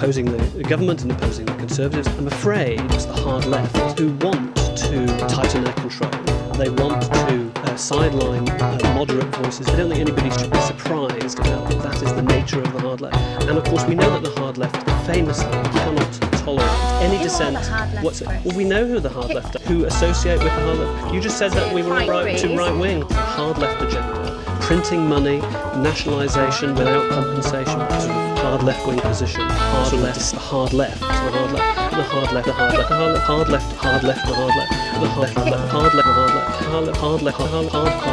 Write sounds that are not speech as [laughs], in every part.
opposing the government and opposing the Conservatives. I'm afraid it's the hard left who want to tighten their control. They want to uh, sideline uh, moderate voices. I don't think anybody should be surprised about that. That is the nature of the hard left. And of course, we know that the hard left famously cannot tolerate any dissent. the hard left, what's- Chris? well, we know who the hard left are, who associate with the hard left. You just said that we were Right wing. right wing. Hard left agenda, printing money, nationalisation without compensation. That's a hard left wing position. Hard left, the hard left, the hard left, the hard left, the hard left, the hard left, hard left, the hard left, the hard left, hard left, hard left, the hard left, hard left, hard left, hard left, hard left, hard left, hard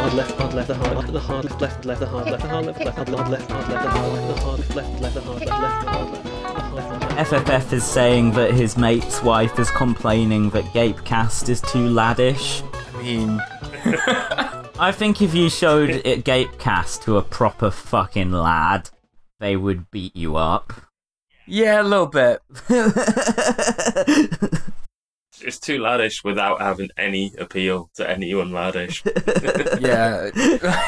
left, the hard left. the hard left, hard left, hard left, the hard left, the hard left, hard left, hard left, hard left, the hard left, the hard left, hard left, hard left, the hard left, hard left, the hard left, the hard left. FFF is saying that his mate's wife is complaining that Gapecast is too laddish. I mean, I think if you showed it Gapecast to a proper fucking lad, they would beat you up. yeah, a little bit. It's too laddish without having any appeal to anyone laddish. [laughs] Yeah.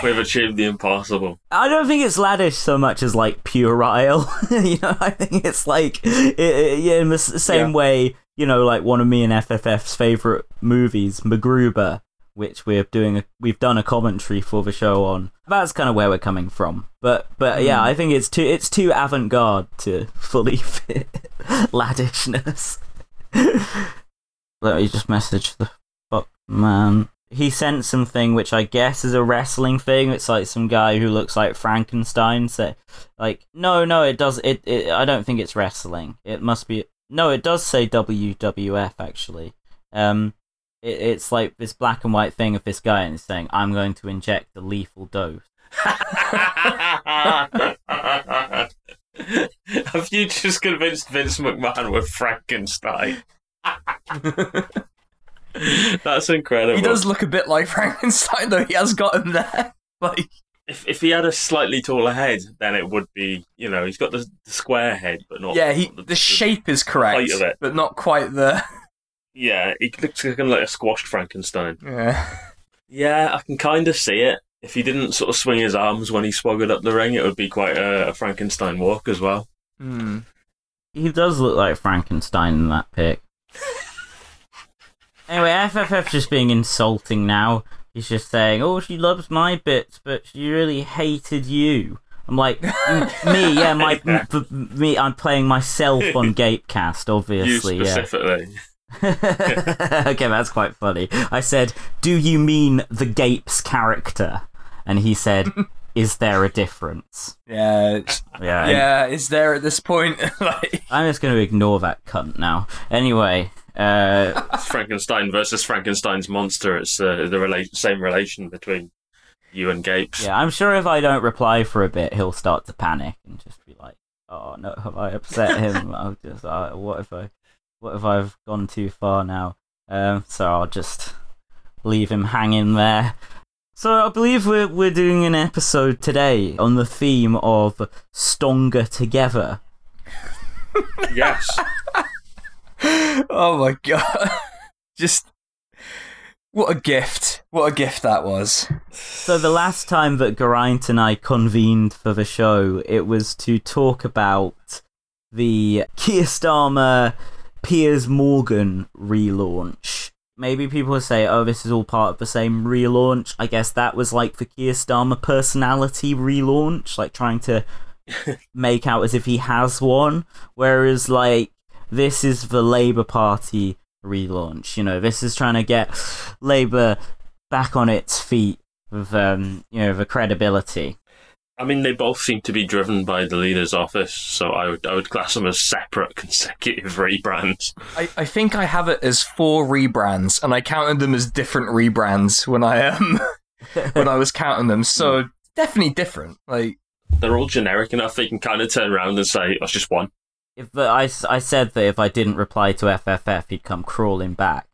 [laughs] We've achieved the impossible. I don't think it's laddish so much as like puerile. [laughs] you know, I think it's like i i yeah, in the same Yeah. way. You know, like one of me and FFF's favorite movies, MacGruber, which we're doing. A, we've done a commentary for the show on. That's kind of where we're coming from. But but yeah, I think it's too it's too avant garde to [laughs] fully fit [laughs] laddishness. Let me just message the fuck man. He sent something which I guess is a wrestling thing. It's like some guy who looks like Frankenstein. Say, like, no, no, it does. It, it. I don't think it's wrestling. It must be. No, it does say WWF actually. Um, it, it's like this black and white thing of this guy, and it's saying, "I'm going to inject a lethal dose." [laughs] [laughs] Have you just convinced Vince McMahon with Frankenstein? [laughs] That's incredible. He does look a bit like Frankenstein, though. He has got him there. Like, If if he had a slightly taller head, then it would be you know he's got the, the square head, but not yeah, he not the shape is correct, of it. but not quite the. Yeah, he looks kind of like a squashed Frankenstein. Yeah. Yeah, I can kind of see it. If he didn't sort of swing his arms when he swaggered up the ring, it would be quite a, a Frankenstein walk as well. Hmm. He does look like Frankenstein in that pic. [laughs] anyway, FFF's just being insulting now. He's just saying, "Oh, she loves my bits, but she really hated you." I'm like, [laughs] me, yeah, my [laughs] Yeah. m- b- me. I'm playing myself on Gapecast, obviously, you yeah. Specifically. [laughs] okay, that's quite funny. I said, "Do you mean the Gapes character?" And he said, [laughs] "Is there a difference?" Yeah. it's- Yeah, and Yeah. Is there at this point? [laughs] like. I'm just going to ignore that cunt now. Anyway, uh, It's Frankenstein versus Frankenstein's monster. It's uh, the rela- same relation between you and Gapes. yeah, I'm sure if I don't reply for a bit, he'll start to panic and just be like, "Oh no, have I upset him? I'll just, uh, what if I, what if I've gone too far now?" Um, so I'll just leave him hanging there. So I believe we're we're doing an episode today on the theme of stronger together. [laughs] Yes. [laughs] Oh my god. Just. What a gift. What a gift that was. So the last time that Geraint and I convened for the show, it was to talk about the Keir Starmer Piers Morgan relaunch. Maybe people say, oh, this is all part of the same relaunch. I guess that was like the Keir Starmer personality relaunch, like trying to [laughs] make out as if he has one. Whereas, like, this is the Labour Party relaunch. You know, this is trying to get Labour back on its feet with, um, you know, the credibility. I mean, they both seem to be driven by the leader's office, so I would I would class them as separate [laughs] consecutive rebrands. I, I think I have it as four rebrands, and I counted them as different rebrands when I um [laughs] when I was counting them. So definitely different. Like They're all generic enough they can kind of turn around and say, "That's just one." If but I said that if I didn't reply to FFF, he'd come crawling back.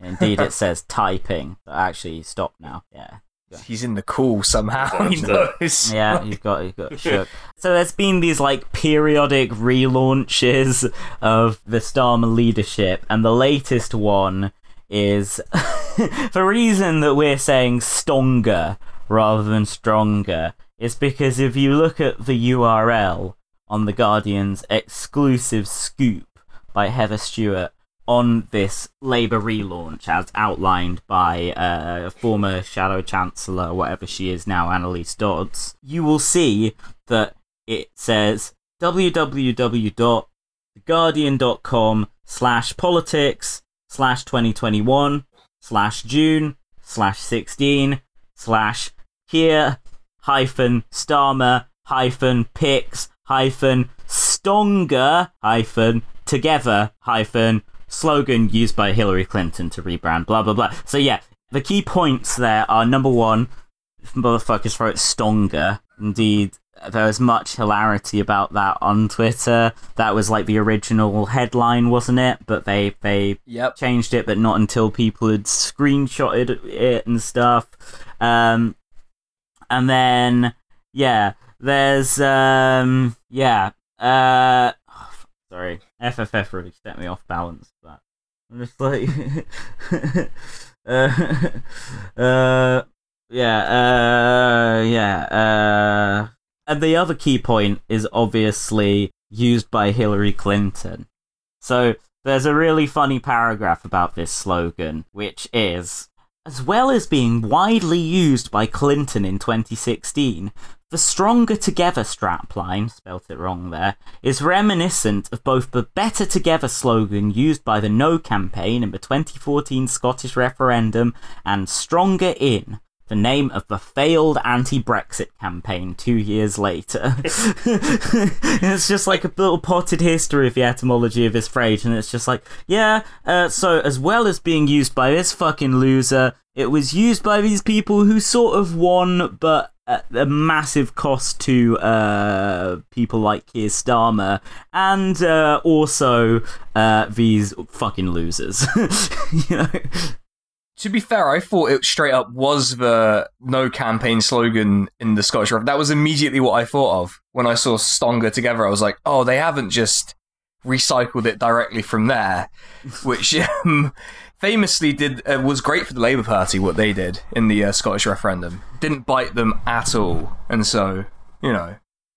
Indeed, it [laughs] says typing. But actually, stop now. Yeah. He's in the cool somehow. [laughs] He knows. Yeah, [laughs] you've got you've got shook. So there's been these like periodic relaunches of the Starmer leadership, and the latest one is [laughs] the reason that we're saying stronger rather than stronger is because if you look at the URL on The Guardian's exclusive scoop by Heather Stewart on this Labour relaunch, as outlined by uh, former Shadow Chancellor, whatever she is now, Anneliese Dodds, you will see that it says www.theguardian.com slash politics slash 2021 slash June slash 16 slash here hyphen Starmer hyphen pics hyphen stronger hyphen together hyphen slogan used by Hillary Clinton to rebrand blah blah blah. So yeah, the key points there are number one, motherfuckers wrote stronger. Indeed, there was much hilarity about that on Twitter. That was like the original headline, wasn't it? But they they Yep. changed it, but not until people had screenshotted it and stuff. Um, and then yeah, there's um, yeah, uh, [sighs] sorry, FFF really set me off balance. But I'm just like, [laughs] uh, [laughs] uh, yeah, uh, yeah, uh. And the other key point is obviously used by Hillary Clinton. So there's a really funny paragraph about this slogan, which is as well as being widely used by Clinton in 2016, the Stronger Together strapline, spelt it wrong there, is reminiscent of both the Better Together slogan used by the No campaign in the 2014 Scottish referendum and Stronger In, the name of the failed anti Brexit campaign two years later. [laughs] it's just like a little potted history of the etymology of this phrase, and it's just like, yeah, uh, so as well as being used by this fucking loser, it was used by these people who sort of won, but a massive cost to uh, people like Keir Starmer, and uh, also uh, these fucking losers. [laughs] you know? To be fair, I thought it straight up was the no campaign slogan in the Scottish Ref. That was immediately what I thought of when I saw Stronger Together. I was like, oh, they haven't just recycled it directly from there, which [laughs] um, famously did uh, was great for the Labour Party. What they did in the uh, Scottish referendum didn't bite them at all, and so you know,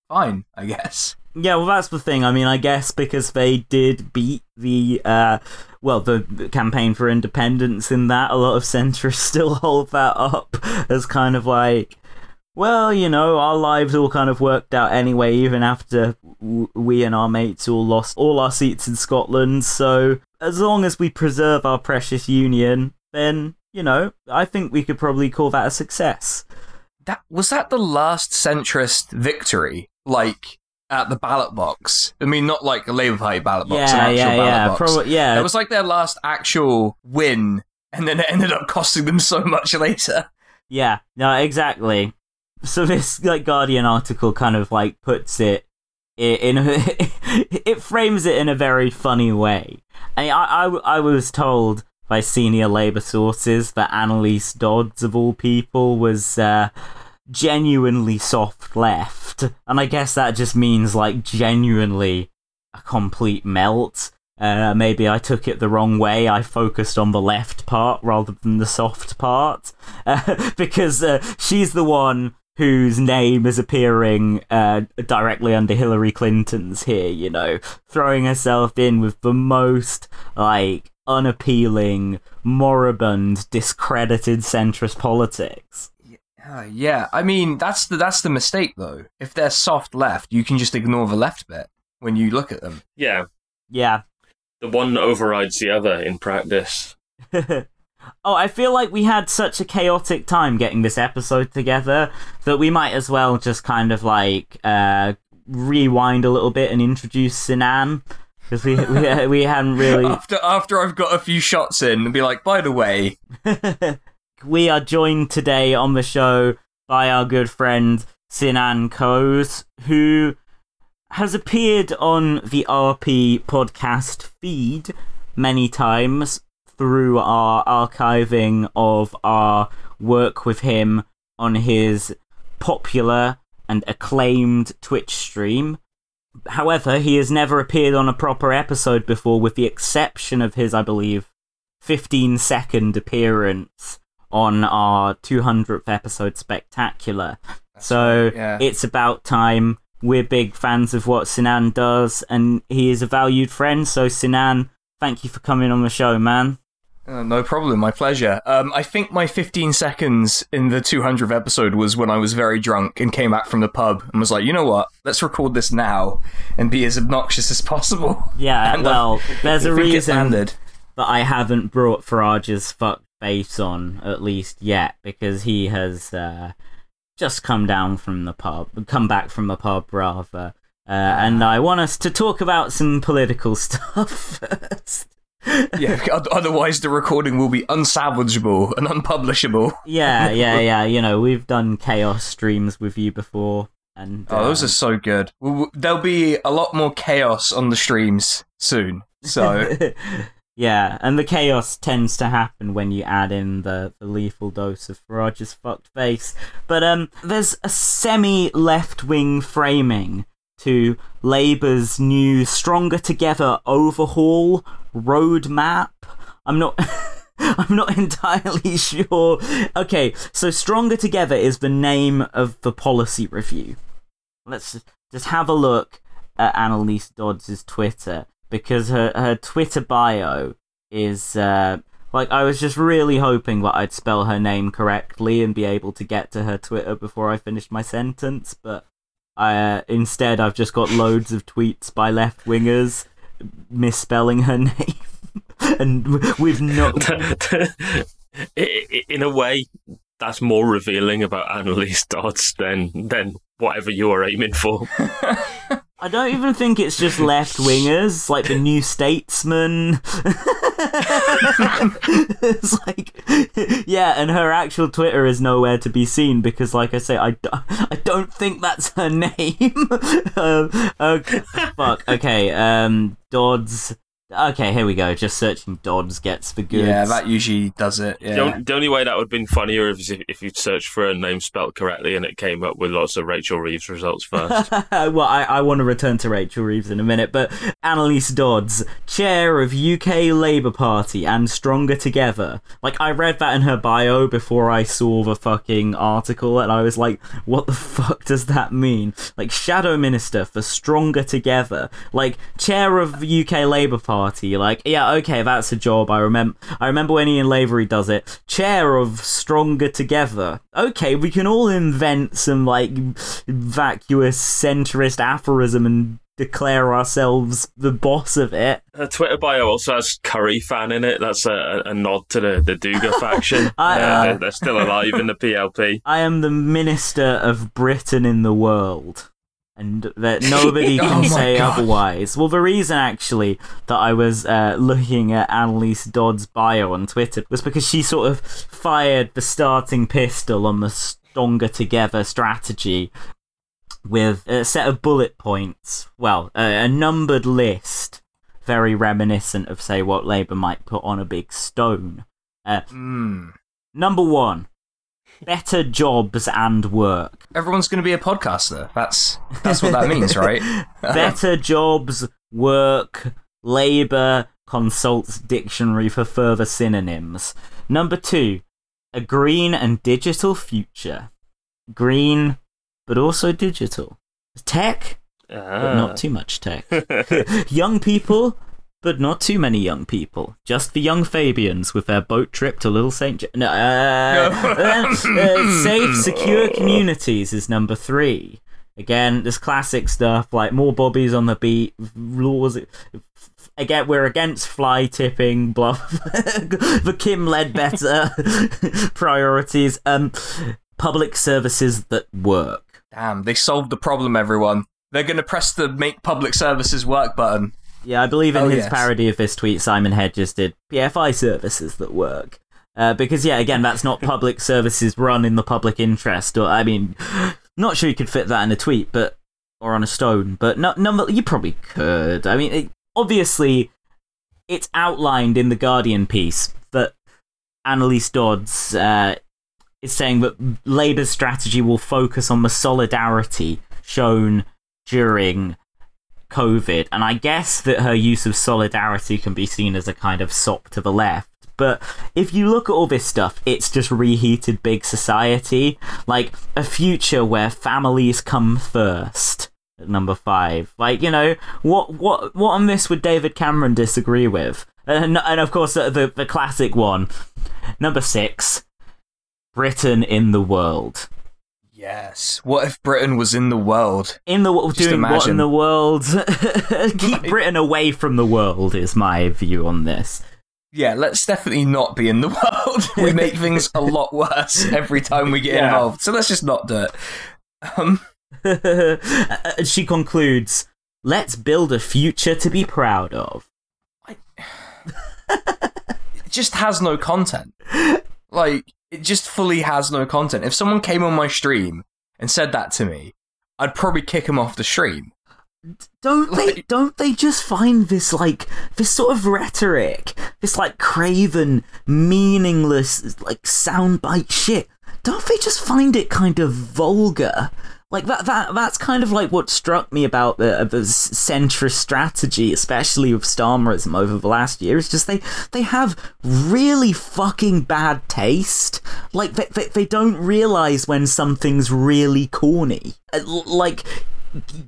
fine, I guess. Yeah, well, that's the thing. I mean, I guess because they did beat the, uh, well, the the campaign for independence in that, a lot of centrists [laughs] still hold that up as kind of like, well, you know, our lives all kind of worked out anyway, even after w- we and our mates all lost all our seats in Scotland. So as long as we preserve our precious union, then, you know, I think we could probably call that a success. That was that the last centrist victory, like at the ballot box. I mean, not like a Labour Party ballot box, an yeah, actual yeah, ballot yeah. box. Prob- yeah. That was like their last actual win, and then it [laughs] ended up costing them so much later. Yeah, no, exactly. So this like Guardian article kind of like puts it in a, [laughs] it frames it in a very funny way. I, I, I, was told by senior Labour sources that Anneliese Dodds of all people was uh, genuinely soft left, and I guess that just means like genuinely a complete melt. Uh, maybe I took it the wrong way. I focused on the left part rather than the soft part, [laughs] uh, because she's the one whose name is appearing uh, directly under Hillary Clinton's here. You know, throwing herself in with the most like unappealing, moribund, discredited centrist politics. Uh, yeah, I mean that's the that's the mistake though. If they're soft left, you can just ignore the left bit when you look at them. Yeah, Yeah. the one overrides the other in practice. [laughs] oh, I feel like we had such a chaotic time getting this episode together that we might as well just kind of like uh, rewind a little bit and introduce Sinan because we, we [laughs] we hadn't really. After after I've got a few shots in, and be like, by the way, [laughs] we are joined today on the show by our good friend Sinan Koz, who has appeared on the RP podcast feed many times through our archiving of our work with him on his popular and acclaimed Twitch stream. However, he has never appeared on a proper episode before, with the exception of his, I believe, 15 second appearance on our 200th episode spectacular. so yeah. it's about time we're big fans of what Sinan does, and he is a valued friend. So, Sinan, thank you for coming on the show, man. Uh, no problem, my pleasure. Um, I think my 15 seconds in the 200th episode was when I was very drunk and came back from the pub and was like, you know what? Let's record this now and be as obnoxious as possible. Yeah, [laughs] And, uh, well, there's a I it reason that I haven't brought Farage's fuck face on at least yet because he has uh, just come down from the pub, come back from the pub rather, uh, and I want us to talk about some political [laughs] stuff first. Yeah, [laughs] otherwise the recording will be unsalvageable and unpublishable. Yeah, [laughs] yeah, yeah. You know, we've done chaos streams with you before, and Oh, those uh, are so good. There'll be a lot more chaos on the streams soon. So, [laughs] yeah, and the chaos tends to happen when you add in the, the lethal dose of Farage's fucked face. But um, there's a semi left wing framing to Labour's new Stronger Together overhaul roadmap. I'm not. [laughs] I'm not entirely [laughs] sure. Okay, so Stronger Together is the name of the policy review. Let's just have a look at Anneliese Dodds' Twitter because her, her Twitter bio is uh, like I was just really hoping that I'd spell her name correctly and be able to get to her Twitter before I finished my sentence, but I, uh, instead I've just got loads of tweets by left wingers misspelling her [laughs] name. and w- with no I- I- in a way, that's more revealing about Anneliese Dodds than than whatever you are aiming for. [laughs] I don't even think it's just left wingers, like the New Statesman. [laughs] it's like, yeah, and her actual Twitter is nowhere to be seen because, like I say, I, do- I don't think that's her [laughs] name. um, okay, fuck. Okay, um, Dodds. Okay, here we go. Just searching Dodds gets the goods. yeah, that usually does it. The, only, the only way that would have been funnier is if, if you'd searched for a name spelt correctly and it came up with lots of Rachel Reeves results [laughs] first. well, I, I want to return to Rachel Reeves in a minute, but Anneliese Dodds, chair of UK Labour Party and Stronger Together. Like, I read that in her bio before I saw the fucking article, and I was like, what the fuck does that mean? Like, Shadow Minister for Stronger Together. Like, chair of UK Labour Party. Like, yeah, okay, that's a job. I remember. I remember when Ian Lavery does it. Chair of Stronger Together. Okay, we can all invent some like vacuous centrist aphorism and declare ourselves the boss of it. Her Twitter bio also has Curry fan in it. That's a, a nod to the, the Duga [laughs] faction. I- Uh, they're, they're still alive in the PLP. I am the minister of Britain in the world. And that [laughs] nobody Oh can my say God. otherwise. Well, the reason actually that I was uh, looking at Anneliese Dodd's bio on Twitter was because she sort of fired the starting pistol on the Stronger Together strategy with a set of bullet points. Well, a, a numbered list, very reminiscent of, say, what Labour might put on a big stone. Uh, Mm. Number one, better jobs and work. Everyone's going to be a podcaster. That's that's what that means, right? [laughs] better jobs, work, labour, consults dictionary for further synonyms. Number two, a green and digital future. Green, but also digital. Tech, but Ah. not too much tech. [laughs] young people, but not too many young people. Just the young Fabians with their boat trip to Little St. J- no, uh, uh, [laughs] uh, safe, secure communities is number three. Again, this classic stuff like more bobbies on the beat, laws. Again, we're against fly tipping, blah. [laughs] the Kim Leadbeater [laughs] priorities. Um, public services that work. Damn, they solved the problem, everyone. They're going to press the make public services work button. Yeah, I believe in Oh, his yes. parody of this tweet, Simon Hedges did PFI services that work. Uh, because yeah, again, that's not public [laughs] services run in the public interest. Or I mean, not sure you could fit that in a tweet, but or on a stone. But no, no, you probably could. I mean, it, obviously, it's outlined in the Guardian piece that Anneliese Dodds uh, is saying that Labour's strategy will focus on the solidarity shown during COVID, and I guess that her use of solidarity can be seen as a kind of sop to the left. But if you look at all this stuff, it's just reheated big society, like a future where families come first, number five. Like, you know, what what what on this would David Cameron disagree with? And and of course the the, the classic one, number six, Britain in the world. Yes. What if Britain was in the world? In the wo- Just doing what in the world? [laughs] Keep Britain away from the world is my view on this. Yeah, let's definitely not be in the world. [laughs] we [laughs] make things a lot worse every time we get Yeah. involved. So let's just not do it. Um, she concludes, "Let's build a future to be proud of." [sighs] it just has no content. Like, it just fully has no content. If someone came on my stream and said that to me, I'd probably kick them off the stream. Don't they? Don't they just find this like this sort of rhetoric, this like craven, meaningless, like soundbite shit? Don't they just find it kind of vulgar? Like that. That that's kind of like what struck me about the the centrist strategy, especially with Starmerism over the last year. Is just they they have really fucking bad taste. Like they they, they don't realize when something's really corny. Uh, Like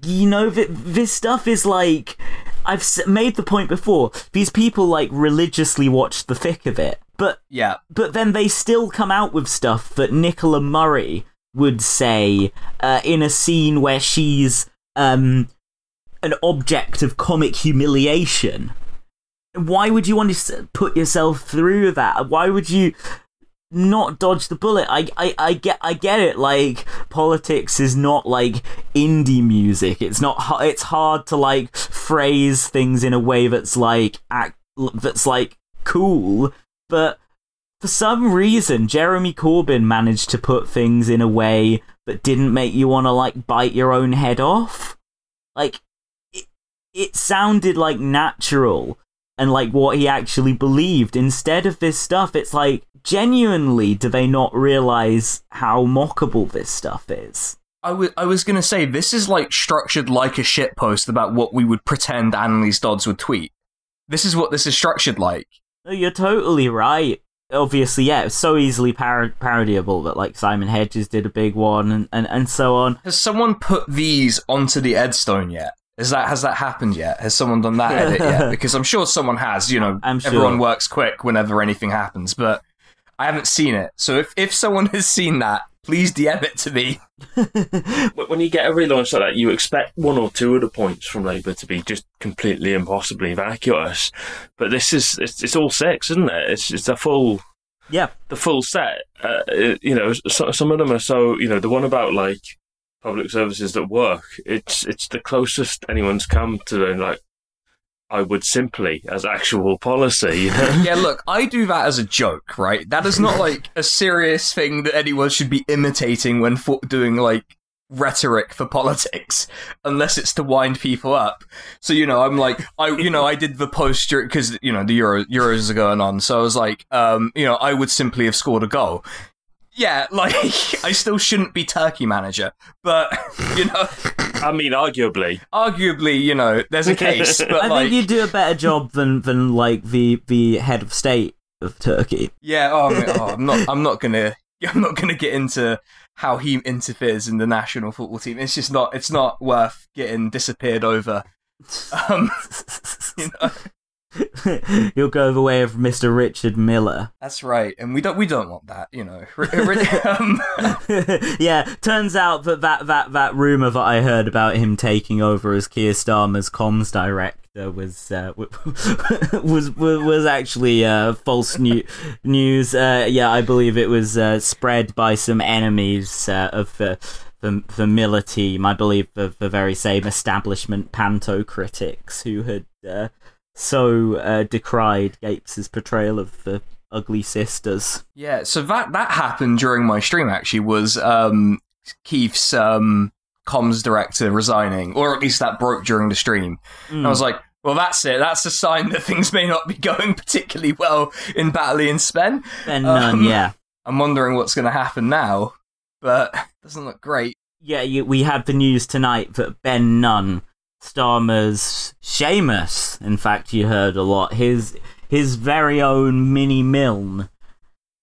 you know th- this stuff is like I've made the point before. These people like religiously watch the thick of it, but Yeah. but then they still come out with stuff that Nicola Murray would say uh, in a scene where she's um an object of comic humiliation. Why would you want to put yourself through that? Why would you not dodge the bullet? I, I, I get I get it. Like politics is not like indie music. It's not. It's hard to like phrase things in a way that's like act that's like cool. But for some reason, Jeremy Corbyn managed to put things in a way that didn't make you want to like bite your own head off. Like it, it sounded like natural and like what he actually believed. Instead of this stuff, it's like genuinely, do they not realize how mockable this stuff is? I wa- I was going to say, this is like structured like a shitpost about what we would pretend Anneliese Dodds would tweet. This is what this is structured like. No, you're totally right. Obviously, yeah, it's so easily par- parodiable that like Simon Hedges did a big one and, and, and so on. Has someone put these onto the Edstone yet? Is that has that happened yet? Has someone done that edit yet? [laughs] Because I'm sure someone has. You know, I'm sure. everyone works quick whenever anything happens, but I haven't seen it. So if if someone [laughs] has seen that, please DM it to me. [laughs] But when you get a relaunch like that, you expect one or two of the points from Labour to be just completely impossibly vacuous. But this is it's, it's all six, isn't it? It's it's a full Yeah, the full set. Uh, it- you know, so, some of them are so you know the one about like public services that work. It's it's the closest anyone's come to like I would simply as actual policy. [laughs] Yeah, look, I do that as a joke, right? That is not like a serious thing that anyone should be imitating when fo- doing like rhetoric for politics, unless it's to wind people up. So you know, I'm like, I you know, I did the post because you know the Euro Euros are going on, so I was like, um, you know, I would simply have scored a goal. Yeah, [laughs] like I still shouldn't be Turkey manager, but [laughs] you know, I mean, arguably, arguably, you know, there's a [laughs] case. But I like, think you do a better job than than like the the head of state of Turkey. Yeah, oh, I mean, oh, I'm not. I'm not gonna. I'm not gonna get into how he interferes in the national football team. It's just not. It's not worth getting disappeared over. Um, you know, [laughs] You'll go the way of Mr. Richard Miller. that's right, and we don't. We don't want that. You know. [laughs] um, [laughs] yeah, turns out that, that that that rumor that I heard about him taking over as Keir Starmer's comms director was uh, was, was was actually uh, false new- news. Uh, yeah, I believe it was uh, spread by some enemies uh, of the. The, the Miller team, I believe the, the very same establishment panto critics who had uh, so uh, decried Gates's portrayal of the ugly sisters. yeah. So that that happened during my stream. Actually, was um, Keith's um, comms director resigning, or at least that broke during the stream. And I was like, well, that's it. That's a sign that things may not be [laughs] going particularly well in Batley and Spen. and none, um, yeah. I'm wondering what's going to happen now, but [laughs] doesn't look great. Yeah, you, we had the news tonight that Ben Nunn, Starmer's Seamus, in fact, you heard a lot. His his very own mini Milne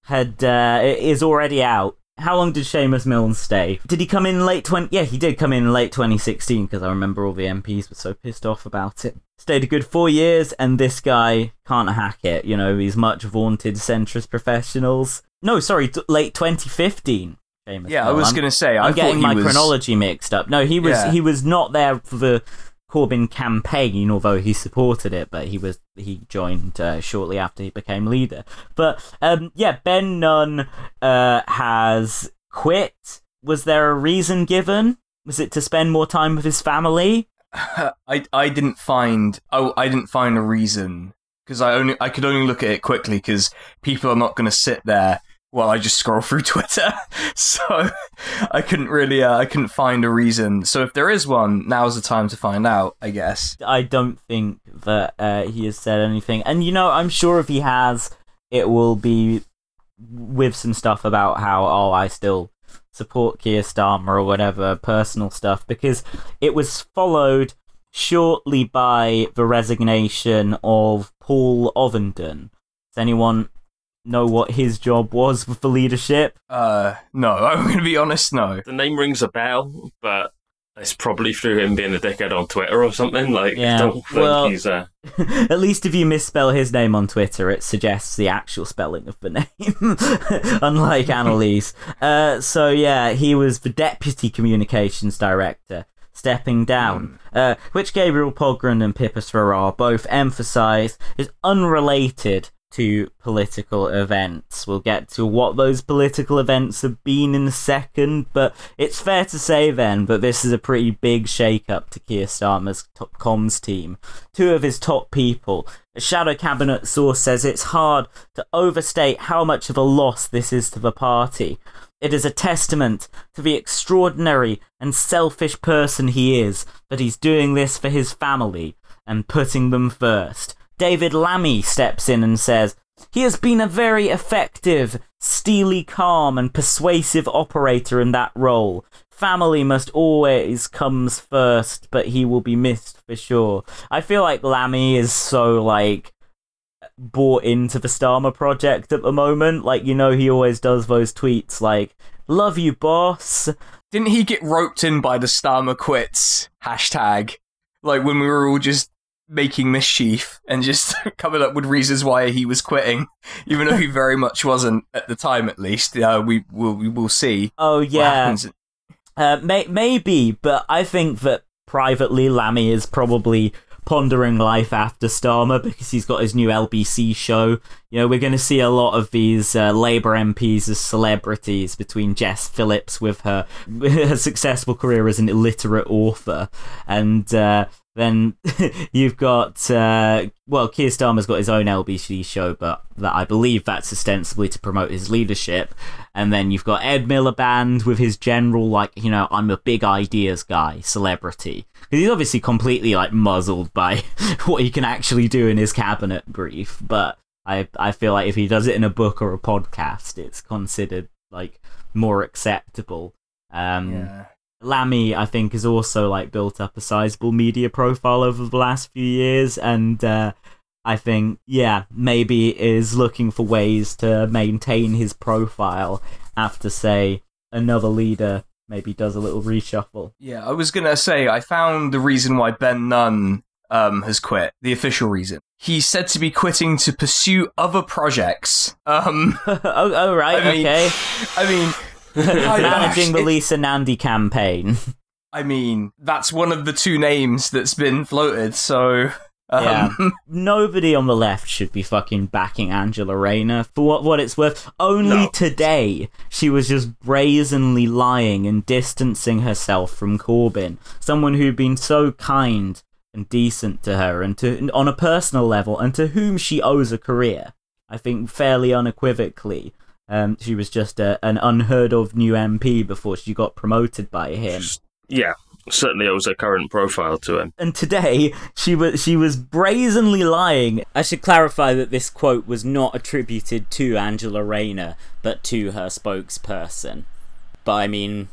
had uh, is already out. how long did Seamus Milne stay? Did he come in late 20? Yeah, he did come in late 2016 because I remember all the MPs were so pissed off about it. Stayed a good four years, and this guy can't hack it. You know, he's much vaunted centrist professionals. No, sorry, t- late 2015. Seamus Yeah, I Milne. was I'm- going to say. I I'm getting my was, chronology mixed up. No, he was Yeah. he was not there for the Corbyn campaign, although he supported it, but he was he joined uh, shortly after he became leader. But um, yeah, Ben Nunn uh, has quit. Was there a reason given? Was it to spend more time with his family? [laughs] I I didn't find oh I didn't find a reason because I only I could only look at it quickly because people are not going to sit there while I just scroll through [laughs] Twitter, so I couldn't really uh, I couldn't find a reason. So if there is one, now's the time to find out. I guess. I don't think that uh, he has said anything. And you know, I'm sure if he has, it will be with some stuff about how oh I still support Keir Starmer or whatever personal stuff because it was followed shortly by the resignation of Paul Ovenden. Does anyone know what his job was with the leadership? Uh, no, [laughs] I'm going to be honest. No. The name rings a bell, but it's probably through him being a dickhead on Twitter or something. Like, Yeah, I don't think well- he's uh, [laughs] At least if you misspell his name on Twitter, it suggests the actual spelling of the [laughs] name, unlike Anneliese. Uh, so yeah, he was the deputy communications director, stepping down, uh, which Gabriel Pogrund and Pippa Crerar both emphasise is unrelated to political events. We'll get to what those political events have been in a second, but it's fair to say then that this is a pretty big shake-up to Keir Starmer's top comms team. Two of his top people. A shadow cabinet source says it's hard to overstate how much of a loss this is to the party. It is a testament to the extraordinary and selfish person he is that he's doing this for his family and putting them first. David Lammy steps in and says, He has been a very effective, steely, calm, and persuasive operator in that role. Family must always comes first, but he will be missed for sure. I feel like Lammy is so like bought into the Starmer project at the moment. Like, you know, he always does those tweets like, Love you, boss. Didn't he get roped in by the Starmer quits hashtag? Like when we were all just making mischief and just [laughs] coming up with reasons why he was quitting, even though he very much wasn't at the time. At least, uh, we will we will see. Oh, yeah. Uh, may- maybe, but I think that privately, Lammy is probably pondering life after Starmer because he's got his new LBC show. You know, we're going to see a lot of these uh, Labour MPs as celebrities between Jess Phillips with her, [laughs] her successful career as an illiterate author, and uh, then [laughs] you've got uh, well, Keir Starmer's got his own LBC show, but that I believe that's ostensibly to promote his leadership. And then you've got Ed Miliband with his general like, you know, I'm a big ideas guy, celebrity. Because he's obviously completely like muzzled by [laughs] what he can actually do in his cabinet brief. But I I feel like if he does it in a book or a podcast, it's considered like more acceptable. Um, Yeah. Lammy, I think, has also like built up a sizable media profile over the last few years, and uh, I think, yeah, maybe is looking for ways to maintain his profile after, say, another leader maybe does a little reshuffle. Yeah, I was gonna say I found the reason why Ben Nunn um, has quit. The official reason. He's said to be quitting to pursue other projects. Um, [laughs] oh, oh, right, [laughs] I mean, okay. I mean, [laughs] Managing the Lisa Nandy campaign. I mean, that's one of the two names that's been floated. So, um, Yeah. [laughs] Nobody on the left should be fucking backing Angela Rayner for what, what it's worth. Only No. today she was just brazenly lying and distancing herself from Corbyn, someone who'd been so kind and decent to her and to on a personal level and to whom she owes a career. I think fairly unequivocally. Um, she was just a, an unheard of new MP before she got promoted by him. yeah, certainly it was a current profile to him. and today she was she was brazenly lying. I should clarify that this quote was not attributed to Angela Rayner, but to her spokesperson. But I mean,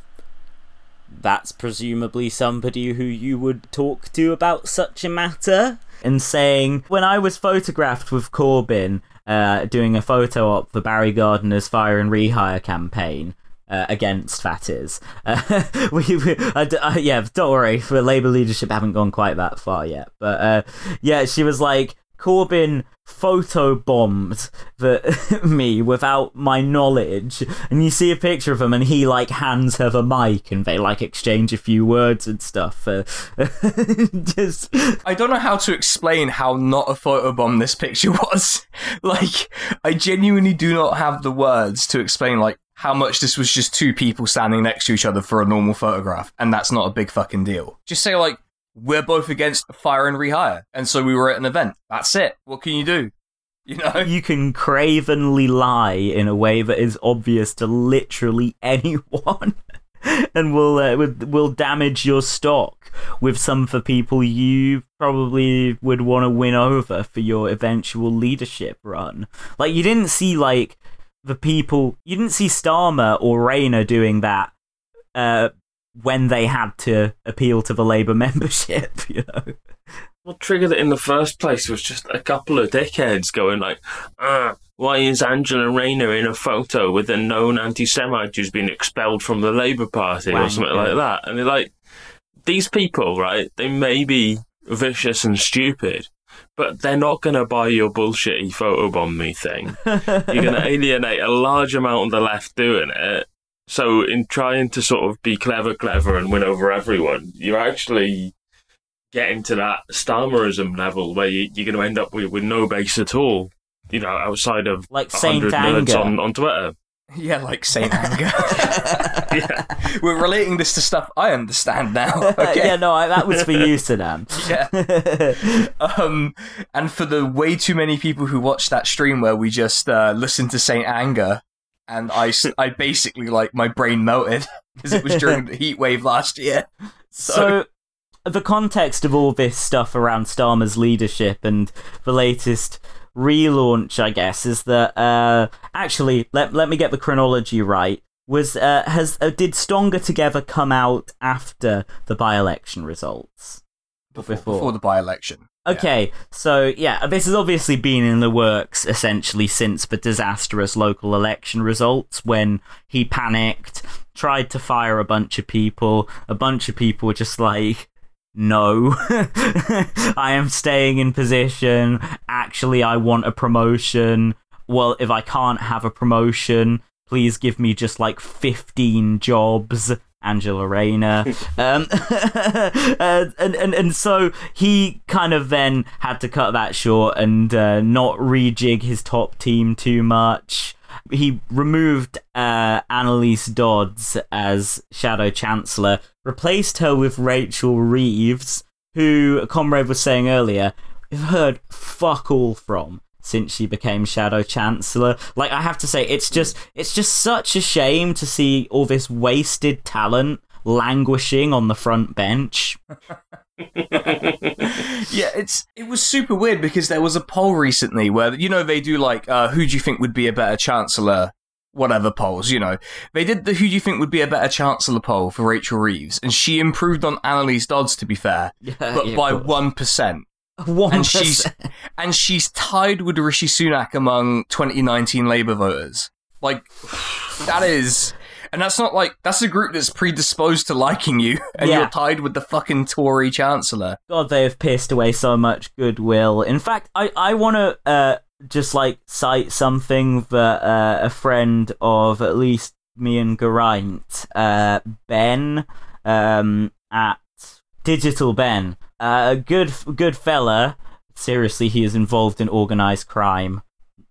that's presumably somebody who you would talk to about such a matter. And saying, when I was photographed with Corbyn uh, doing a photo op for Barry Gardiner's Fire and Rehire campaign, Uh, against is. Uh, [laughs] we, we uh, yeah, don't worry. For Labour leadership, haven't gone quite that far yet. But uh, yeah, she was like, Corbyn photo bombed the [laughs] me without my knowledge and you see a picture of him and he like hands her the mic and they like exchange a few words and stuff uh, [laughs] just I don't know how to explain how not a photo bomb this picture [laughs] was. like, I genuinely do not have the words to explain like how much this was just two people standing next to each other for a normal photograph, and that's not a big fucking deal. Just say like we're both against fire and rehire, and so we were at an event. That's it. What can you do? You know. [laughs] you can cravenly lie in a way that is obvious to literally [laughs] anyone and will uh, will, damage your stock with some for people you probably would want to win over for your eventual leadership run like you didn't see like the people you didn't see Starmer or Rayner doing that uh, when they had to appeal to the Labour [laughs] membership [laughs] you know What triggered it in the first place was just a couple of dickheads going like, ah, why is Angela Rayner in a photo with a known anti-Semite who's been expelled from the Labour Party or something like that? And they're like, these people, right, they may be vicious and stupid, but they're not going to buy your bullshitty photobomb me thing. [laughs] You're going to alienate a large amount of the left doing it. So in trying to sort of be clever, clever and win over everyone, you're actually getting to that Starmerism level where you, you're going to end up with, with no base at all. You know, outside of like a Saint hundred nerds Anger on, on Twitter. [laughs] Yeah, like Saint Anger. [laughs] Yeah. We're relating this to stuff I understand now. [laughs] Okay. yeah no I, that was for you Saddam Yeah. um, and for the way too many people who watched that stream where we just uh, listened to Saint Anger, and I, I basically like my brain melted [laughs] because it was during the heat wave last year. So, So, the context of all this stuff around Starmer's leadership and the latest relaunch, I guess, is that uh, actually let let me get the chronology right. Was uh, has uh, did Stronger Together come out after the by-election results? before, before. before the by-election. Okay, so yeah, this has obviously been in the works essentially since the disastrous local election results when he panicked, tried to fire a bunch of people. A bunch of people were just like, no, [laughs] I am staying in position. Actually, I want a promotion. Well, if I can't have a promotion, please give me just like 15 jobs. Angela Rayner. [laughs] um, [laughs] uh, and, and, and so he kind of then had to cut that short and uh, not rejig his top team too much. He removed uh, Anneliese Dodds as Shadow Chancellor, replaced her with Rachel Reeves, who Comrade was saying earlier, we've heard fuck all from since she became Shadow Chancellor. Like I have to say, it's just it's just such a shame to see all this wasted talent languishing on the front bench. [laughs] yeah, it's it was super weird because there was a poll recently where you know they do like uh, who do you think would be a better chancellor whatever polls you know they did the who do you think would be a better chancellor poll for Rachel Reeves and she improved on Anneliese Dodds to be fair [laughs] but Yeah, by of course. One and she's and she's tied with Rishi Sunak among 2019 Labour voters like that is and that's not like that's a group that's predisposed to liking you [laughs] and Yeah. you're tied with the fucking Tory chancellor God, they have pissed away so much goodwill. In fact, I, I want to uh, just like cite something that uh, a friend of at least me and Geraint, uh, Ben, um, at Digital Ben, uh, a good good fella. Seriously, he is involved in organized crime.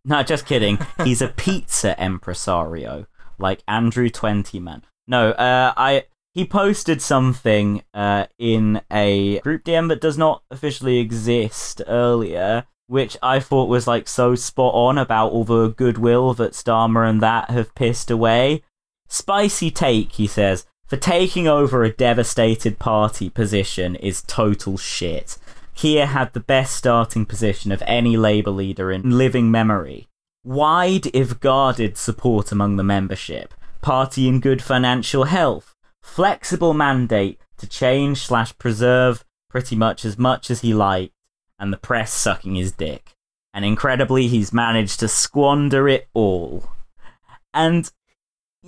No, just kidding. [laughs] He's a pizza impresario, like Andrew Twentyman. No, uh, I he posted something uh, in a group DM that does not officially exist earlier, which I thought was like so spot on about all the goodwill that Starmer and that have pissed away. Spicy take, he says, for taking over a devastated party position is total shit. Keir had the best starting position of any Labour leader in living memory. Wide, if guarded, support among the membership. Party in good financial health. Flexible mandate to change slash preserve pretty much as much as he liked, and the press sucking his dick. And incredibly, he's managed to squander it all. And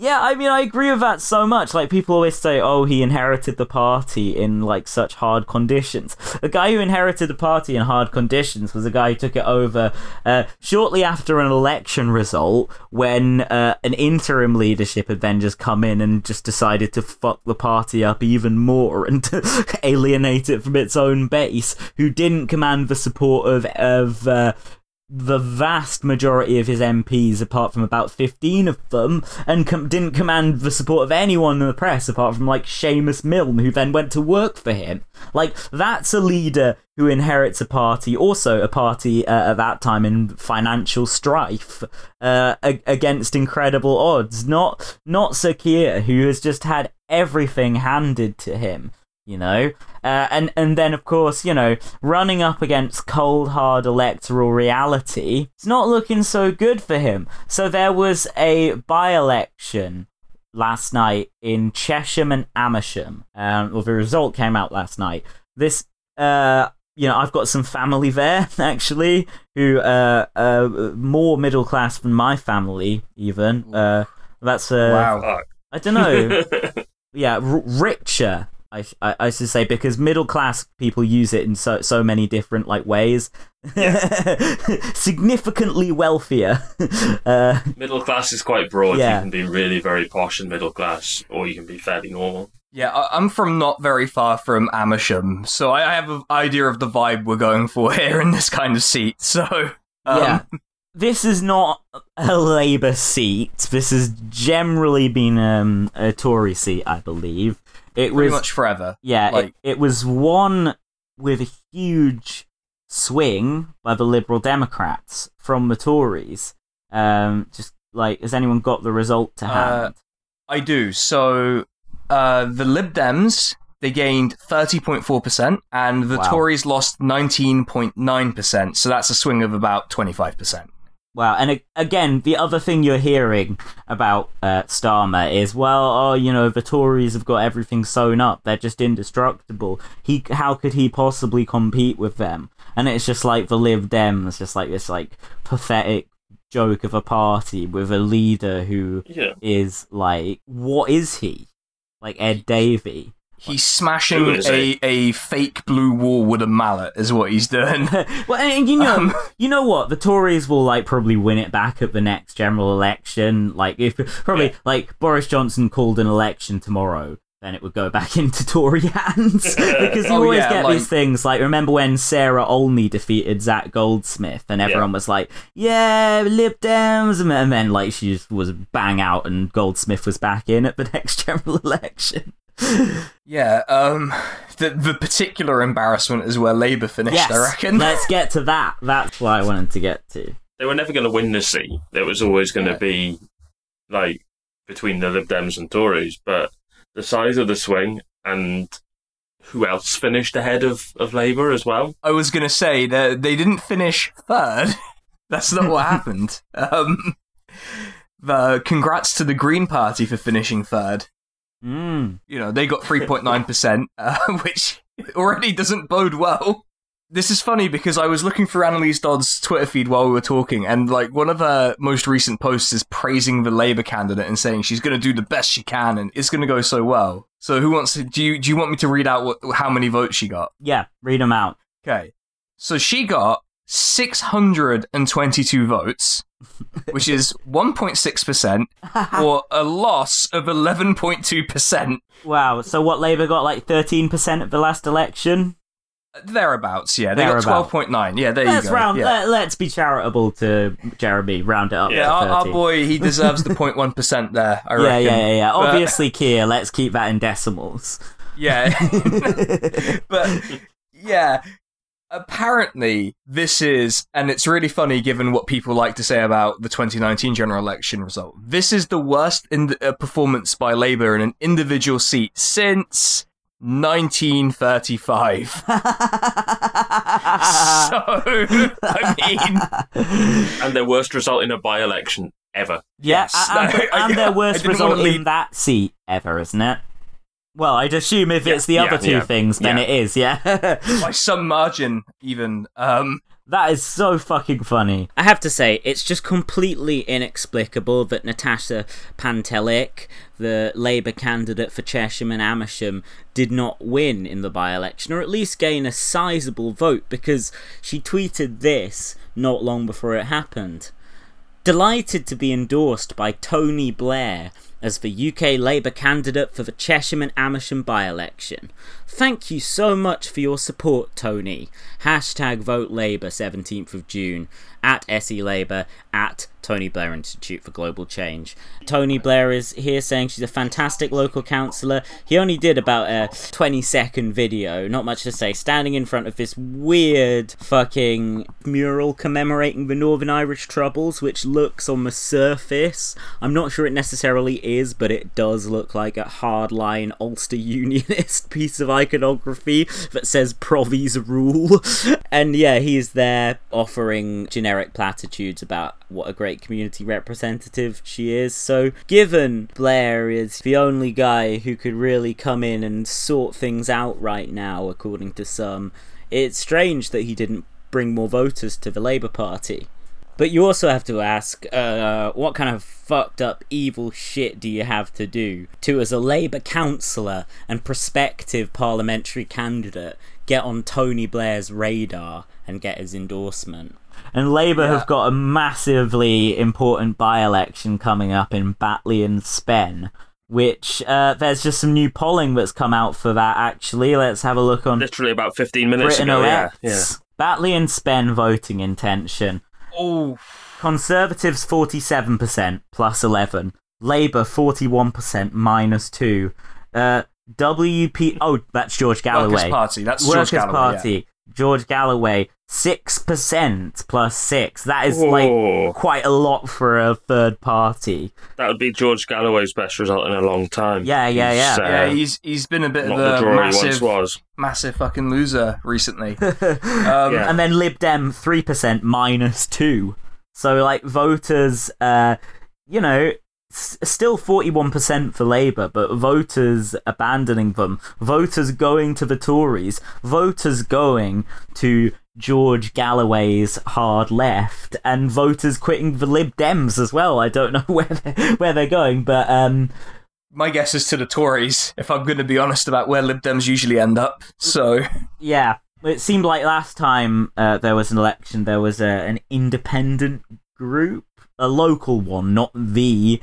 Yeah, I mean, I agree with that so much. Like, people always say, oh, he inherited the party in, like, such hard conditions. The guy who inherited the party in hard conditions was a guy who took it over uh, shortly after an election result when uh, an interim leadership had then just come in and just decided to fuck the party up even more and to [laughs] alienate it from its own base, who didn't command the support of, of uh, the vast majority of his MPs, apart from about 15 of them, and com- didn't command the support of anyone in the press apart from like Seamus Milne, who then went to work for him. Like, that's a leader who inherits a party, also a party uh, at that time in financial strife uh, against incredible odds. Not, not Sir Keir, who has just had everything handed to him you know? Uh, and and then of course you know running up against cold hard electoral reality it's not looking so good for him. So there was a by-election last night in chesham and amersham. Um, well the result came out last night. This uh you know i've got some family there [laughs] actually who uh uh more middle class than my family even. Uh that's uh Wow. I don't know. [laughs] Yeah, r- richer. I, I I should say because middle class people use it in so so many different like ways. [laughs] Significantly wealthier. [laughs] uh, middle class is quite broad. Yeah. You can be really very posh and middle class, or you can be fairly normal. Yeah, I- I'm from not very far from Amersham, so I I have an idea of the vibe we're going for [laughs] here in this kind of seat. So, um, yeah. This is not a Labour seat. This has generally been um, a Tory seat, I believe. It pretty was much forever. Yeah, Like- it, it was won with a huge swing by the Liberal Democrats from the Tories. Um, just like, has anyone got the result to Uh, hand? I do. So, uh, the Lib Dems they gained 30.4%, and the Wow. Tories lost 19.9%. So that's a swing of about 25%. Wow, and again, the other thing you're hearing about uh, Starmer is, well, oh, you know, the Tories have got everything sewn up; they're just indestructible. He, how could he possibly compete with them? And it's just like the Lib Dems, just like this, like pathetic joke of a party with a leader who Yeah. is like, what is he? Like Ed Davey. He's smashing is a, a fake blue wall with a mallet, is what he's doing. [laughs] well, and you know, Um, you know what? The Tories will like probably win it back at the next general election. Like if [laughs] probably Yeah. like Boris Johnson called an election tomorrow, then it would go back [laughs] into Tory hands because you Oh, always yeah, get like- these things. Like remember when Sarah Olney defeated Zac Goldsmith, and everyone was like, "Yeah, Lib Dems," and then- and then like she just was bang out, and Goldsmith was back in at the next general election. Yeah, um, the, the particular embarrassment is where Labour finished, yes, I reckon. let's get to that. That's what I wanted to get to. They were never going to win the seat. There was always going to Yeah. be like between the Lib Dems and Tories, but the size of the swing and who else finished ahead of, of Labour as well? I was going to say that they didn't finish third. [laughs] That's not what [laughs] happened. Um, the congrats to the Green Party for finishing third. Mm. You know, they got 3.9%, [laughs] uh, which already doesn't bode well. This is funny because I was looking through Anneliese Dodds' Twitter feed while we were talking, and like one of her most recent posts is praising the Labour candidate and saying she's going to do the best she can and it's going to go so well. So, who wants to? Do you do you want me to read out what how many votes she got? Yeah, read them out. Okay. So she got 622 votes, which is 1.6%, [laughs] or a loss of 11.2%. Wow. So what Labour got like 13% at the last election? Thereabouts, yeah. They Thereabout. got 12.9. Yeah, there let's you go. round yeah. let, us be charitable to Jeremy, round it up yeah, our, our boy, he [laughs] deserves the 0.1% there, I yeah, reckon. yeah, yeah, yeah. But- Obviously, Keir, let's keep that in decimals. Yeah. [laughs] but yeah, apparently this is, and it's really funny given what people like to say about the 2019 general election result. This is the worst in uh, performance by Labour in an individual seat since 1935. [laughs] [laughs] so, I mean, [laughs] And their worst result in a by election ever. yeah, Yes. a- and, No, I- and their worst result wanna in that seat ever, isn't it? Well, I'd assume if Yeah, it's the yeah, other two yeah, things, then yeah. it is, yeah. [laughs] by some margin, even. Um, That is so fucking funny. I have to say, it's just completely inexplicable that Natasha Pantelic, the Labour candidate for Chesham and Amersham, did not win in the by election, or at least gain a sizable vote, because she tweeted this not long before it happened. Delighted to be endorsed by Tony Blair as the UK Labour candidate for the Chesham and Amersham by election. Thank you so much for your support, Tony. Hashtag vote Labour 17th of June at SE Labour at Tony Blair Institute for Global Change. Tony Blair is here saying she's a fantastic local councillor. He only did about a 20 second video, not much to say, standing in front of this weird fucking mural commemorating the Northern Irish Troubles, which looks on the surface. I'm not sure it necessarily is, but it does look like a hardline Ulster [laughs] Unionist piece of iconography that says Provi's rule. [laughs] And yeah, he's there offering generic platitudes about what a great community representative she is. So, given Blair is the only guy who could really come in and sort things out right now, according to some, it's strange that he didn't bring more voters to the Labour Party. But you also have to ask, uh, what kind of fucked up evil shit do you have to do to, as a Labour councillor and prospective parliamentary candidate, get on Tony Blair's radar and get his endorsement? And Labour Yeah. have got a massively important by election coming up in Batley and Spen, which uh, there's just some new polling that's come out for that actually. Let's have a look on Literally about 15 minutes Britain ago. Yeah, yeah. Batley and Spen voting intention. Oh, Conservatives 47% plus 11. Labour 41% minus 2. Uh, WP. Oh, that's George Galloway. Workers' Party. That's George Workers' Galloway. Party. George Galloway, 6% plus 6. That is Whoa. like quite a lot for a third party. That would be George Galloway's best result in a long time. Yeah, yeah, yeah. He's, uh, Yeah, he's he's been a bit of the a draw he once massive, was. massive fucking loser recently. [laughs] Um, Yeah. And then Lib Dem 3% minus 2. So, like, voters, uh, you know, s- still 41% for Labour, but voters abandoning them. Voters going to the Tories. Voters going to George Galloway's hard left. And voters quitting the Lib Dems as well. I don't know [laughs] where they're, where they're going, but. um. My guess is to the Tories, if I'm going to be honest about where Lib Dems usually end up. So, Yeah, it seemed like last time uh, there was an election, there was a, an independent group, a local one, not the.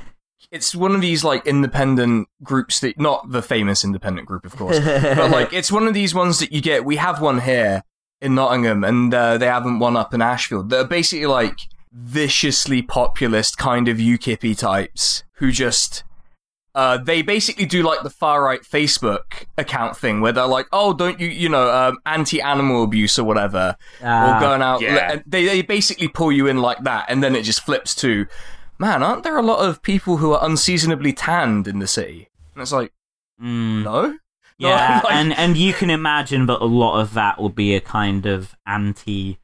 it's one of these like independent groups that not the famous independent group of course but like [laughs] it's one of these ones that you get we have one here in nottingham and uh, they haven't one up in ashfield they're basically like viciously populist kind of UKIP types who just uh, they basically do like the far right Facebook account thing where they're like, oh, don't you, you know, um, anti animal abuse or whatever, Ah, or going out. yeah. and They, they basically pull you in like that, and then it just flips to, man, aren't there a lot of people who are unseasonably tanned in the city? And it's like, mm, no. Yeah, [laughs] like- and and you can imagine that a lot of that will be a kind of anti,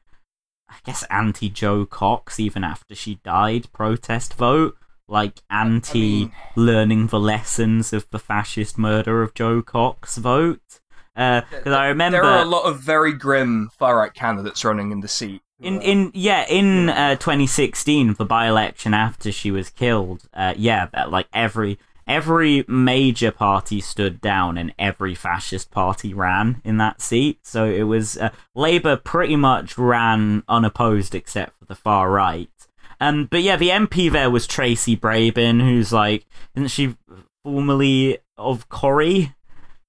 I guess anti Jo Cox even after she died protest vote, like anti mean- learning the lessons of the fascist murder of Jo Cox vote. Because I remember There are a lot of very grim far right candidates running in the seat. In in yeah in uh, 2016 the by election after she was killed uh, yeah like every every major party stood down and every fascist party ran in that seat. So it was uh, Labour pretty much ran unopposed except for the far right. Um but yeah the MP there was Tracy Brabin who's like isn't she formerly of Corrie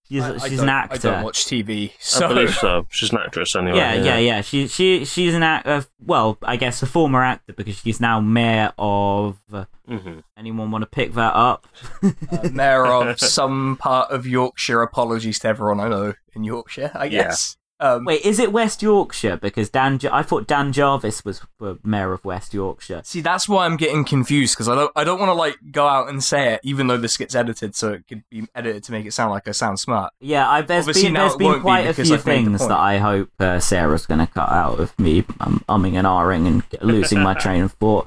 she's I- I she's don't- an actor I don't watch TV, I believe so. [laughs] She's an actress anyway. yeah, yeah, yeah. She she she's an act. Uh, well, I guess a former actor because she's now mayor of. Uh, hmm anyone want to pick that up? uh, mayor of some part of Yorkshire. Apologies to everyone I know in Yorkshire. I Yeah. guess. Um, Wait, is it West Yorkshire? Because Dan, I thought Dan Jarvis was mayor of West Yorkshire. See, that's why I'm getting confused because I don't, I don't want to like go out and say it, even though this gets edited, so it could be edited to make it sound like I sound smart. Yeah, I, there's Obviously been there's been won't be quite a few things that I hope uh, Sarah's going to cut out of me um, umming and ahhing and losing my train of thought.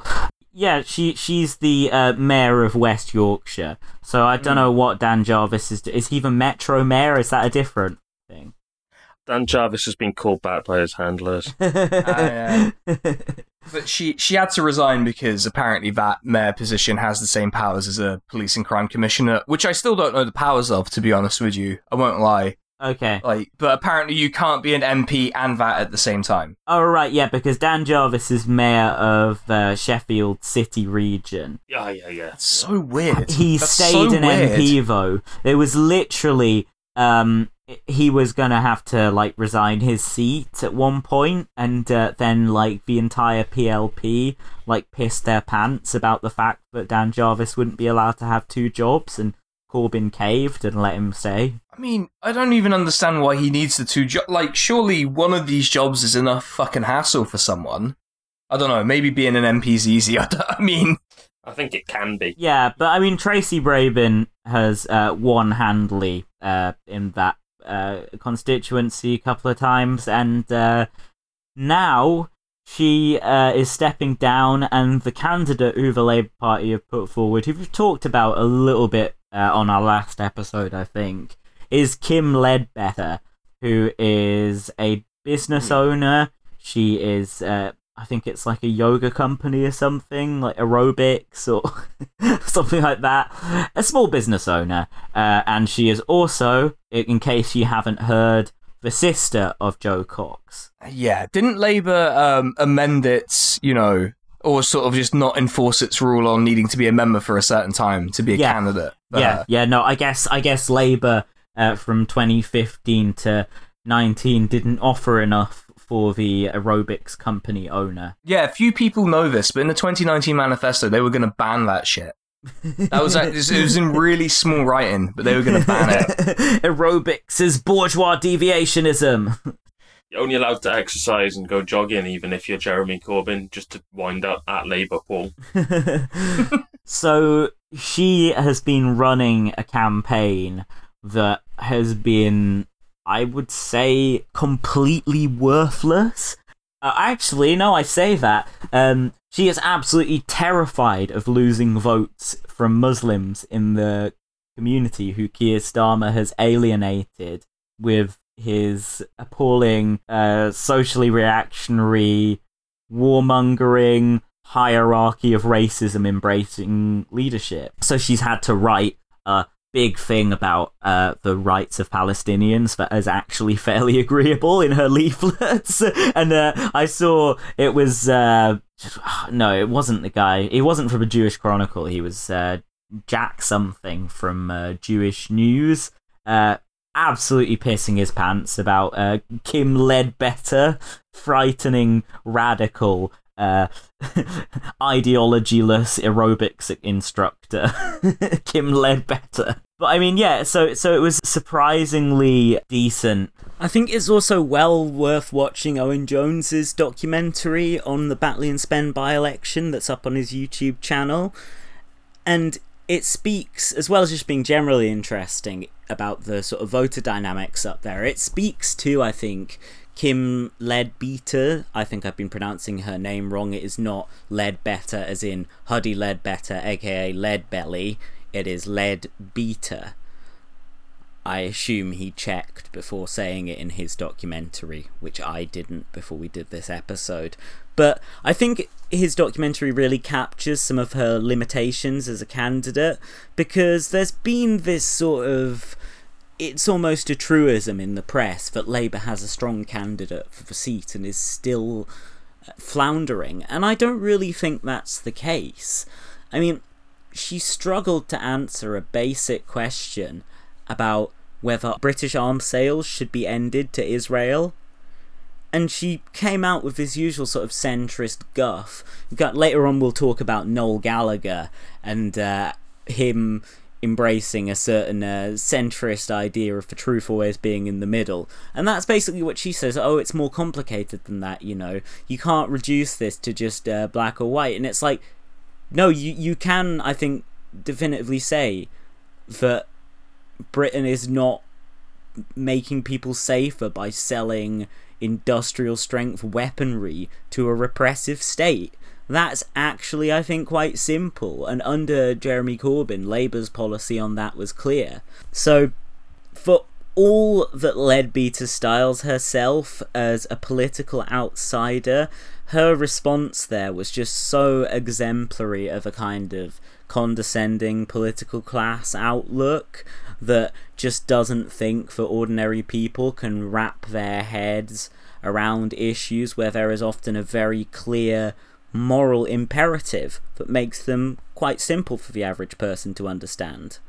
Yeah, she she's the uh, mayor of West Yorkshire. So I don't know what Dan Jarvis is. Is he the Metro mayor? Is that a different thing? Dan Jarvis has been called back by his handlers. Ah, [laughs] But she she had to resign because apparently that mayor position has the same powers as a police and crime commissioner, which I still don't know the powers of, to be honest with you. I won't lie. okay. Like, but apparently you can't be an MP and that at the same time. Oh right, yeah, because Dan Jarvis is mayor of uh, Sheffield City region. Yeah, yeah, yeah. That's so weird. He That's stayed so an weird. MP though. It was literally um he was gonna have to like resign his seat at one point, and uh, then like the entire PLP like pissed their pants about the fact that Dan Jarvis wouldn't be allowed to have two jobs, and Corbyn caved and let him stay. I mean, I don't even understand why he needs the two jobs. Like, surely one of these jobs is enough fucking hassle for someone. I don't know. Maybe being an MP is easy. [laughs] I, don't- I mean, I think it can be. Yeah, but I mean Tracy Brabin has uh, won handily uh, in that uh, constituency a couple of times, and uh, now she uh, is stepping down, and the candidate who the Labour Party have put forward, who we've talked about a little bit uh, on our last episode, I think, is Kim Ledbetter, who is a business owner. She is, uh, I think it's like a yoga company or something, like aerobics or [laughs] something like that. A small business owner. Uh, and she is also, in case you haven't heard, the sister of Jo Cox. yeah. Didn't Labour um, amend its, you know, or sort of just not enforce its rule on needing to be a member for a certain time to be a Yeah. candidate? for yeah, yeah, no, I guess I guess Labour uh, from 2015 to 19 didn't offer enough for the aerobics company owner. Yeah, few people know this, but in the 2019 manifesto, they were going to ban that shit. That was like, it was in really small writing, but they were going to ban it. [laughs] aerobics is bourgeois deviationism. You're only allowed to exercise and go jogging, even if you're Jeremy Corbyn, just to wind up at Labour Paul. [laughs] so she has been running a campaign that has been, I would say, completely worthless. Uh, actually, no, I say that. Um, she is absolutely terrified of losing votes from Muslims in the community who Keir Starmer has alienated with his appalling, uh, socially reactionary, warmongering hierarchy of racism embracing leadership. So she's had to write a big thing about uh, the rights of Palestinians that is actually [laughs] fairly agreeable in her [laughs] leaflets. and uh, I saw it was uh, [sighs] no, it wasn't the guy. He wasn't from a Jewish Chronicle. He was uh, Jack something from uh, Jewish News. Uh, absolutely pissing his pants about Kim Ledbetter, frightening radical uh, [laughs] ideologyless aerobics instructor, [laughs] Kim Ledbetter. But I mean, yeah. So so it was surprisingly decent. I think it's also well worth watching Owen Jones's documentary on the Batley and Spen by-election that's up on his YouTube channel, and it speaks as well as just being generally interesting about the sort of voter dynamics up there. It speaks to I think Kim Ledbetter. I think I've been pronouncing her name wrong. It is not Ledbetter as in Huddie Ledbetter, aka Leadbelly. It is Leadbeater. I assume he checked before saying it in his documentary, which I didn't before we did this episode. But I think his documentary really captures some of her limitations as a candidate because there's been this sort of. It's almost a truism in the press that Labour has a strong candidate for the seat and is still uh, floundering, and I don't really think that's the case. I mean, she struggled to answer a basic question about whether British arms sales should be ended to Israel. And she came out with this usual sort of centrist guff. Got, later on, we'll talk about Noel Gallagher and uh, him embracing a certain uh, centrist idea of the truth always being in the middle. And that's basically what she says oh, it's more complicated than that, you know. You can't reduce this to just uh, black or white. And it's like, no, you, you can, I think, definitively say that Britain is not making people safer by selling industrial strength weaponry to a repressive state. That's actually, I think, quite simple. And under Jeremy Corbyn, Labour's policy on that was clear. So, for all that Leadbeater styles herself as a political outsider, her response there was just so exemplary of a kind of condescending political class outlook that just doesn't think for ordinary people can wrap their heads around issues where there is often a very clear moral imperative that makes them quite simple for the average person to understand.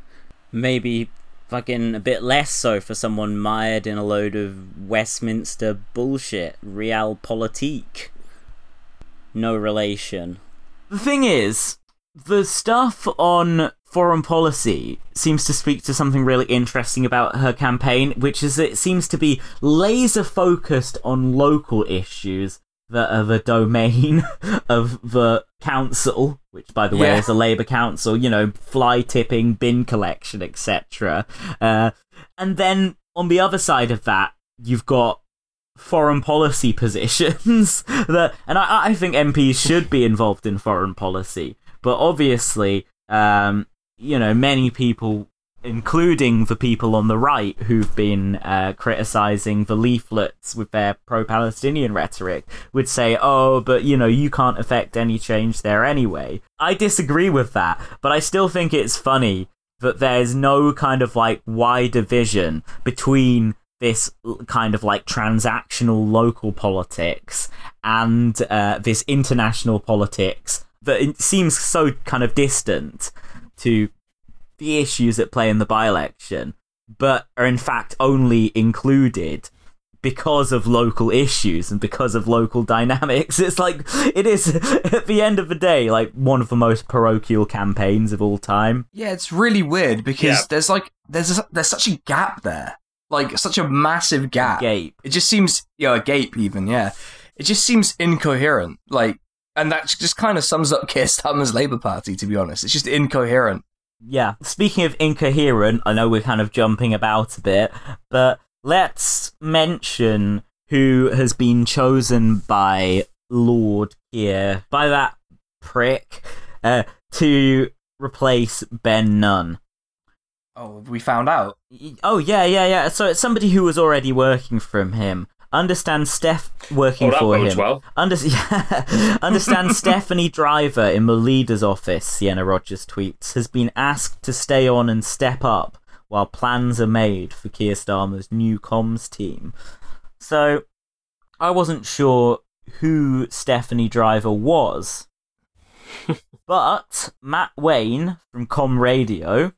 Maybe fucking a bit less so for someone mired in a load of Westminster bullshit, realpolitik. No relation. The thing is, the stuff on foreign policy seems to speak to something really interesting about her campaign, which is it seems to be laser focused on local issues that are the domain [laughs] of the council, which by the way Yeah. is a Labour council, you know, fly tipping, bin collection, etc. Uh, and then on the other side of that, you've got foreign policy [laughs] positions [laughs] that and I, I think MPs should be involved in foreign policy but obviously um, you know many people including the people on the right who've been uh, criticizing the leaflets with their pro-palestinian rhetoric would say oh but you know you can't affect any change there anyway. I disagree with that but i still think it's funny that there's no kind of like wider vision between this kind of like transactional local politics and uh, this international politics that seems so kind of distant to the issues at play in the by-election, but are in fact only included because of local issues and because of local [laughs] dynamics. It's like it is [laughs] at the end of the day like one of the most parochial campaigns of all time. Yeah, it's really weird because Yeah. there's like there's a, there's such a gap there, like such a massive gap. Gape. It just seems, yeah, a gape even. Yeah, it just seems incoherent. Like, and that just kind of sums up [laughs] Keir Starmer's Labour Party. To be honest, it's just incoherent. Yeah. Speaking of incoherent, I know we're kind of jumping about a bit, but let's mention who has been chosen by Lord Keir, by that prick, uh, to replace Ben Nunn. Oh, we found out. Oh yeah, yeah, yeah. So it's somebody who was already working from him. Understand Steph working Oh, for him. well. Under- [laughs] Understand Stephanie Driver in the leader's office, Sienna Rodgers tweets, has been asked to stay on and step up while plans are made for Keir Starmer's new comms team. So, I wasn't sure who Stephanie Driver was, [laughs] but Matt Wayne from Com Radio,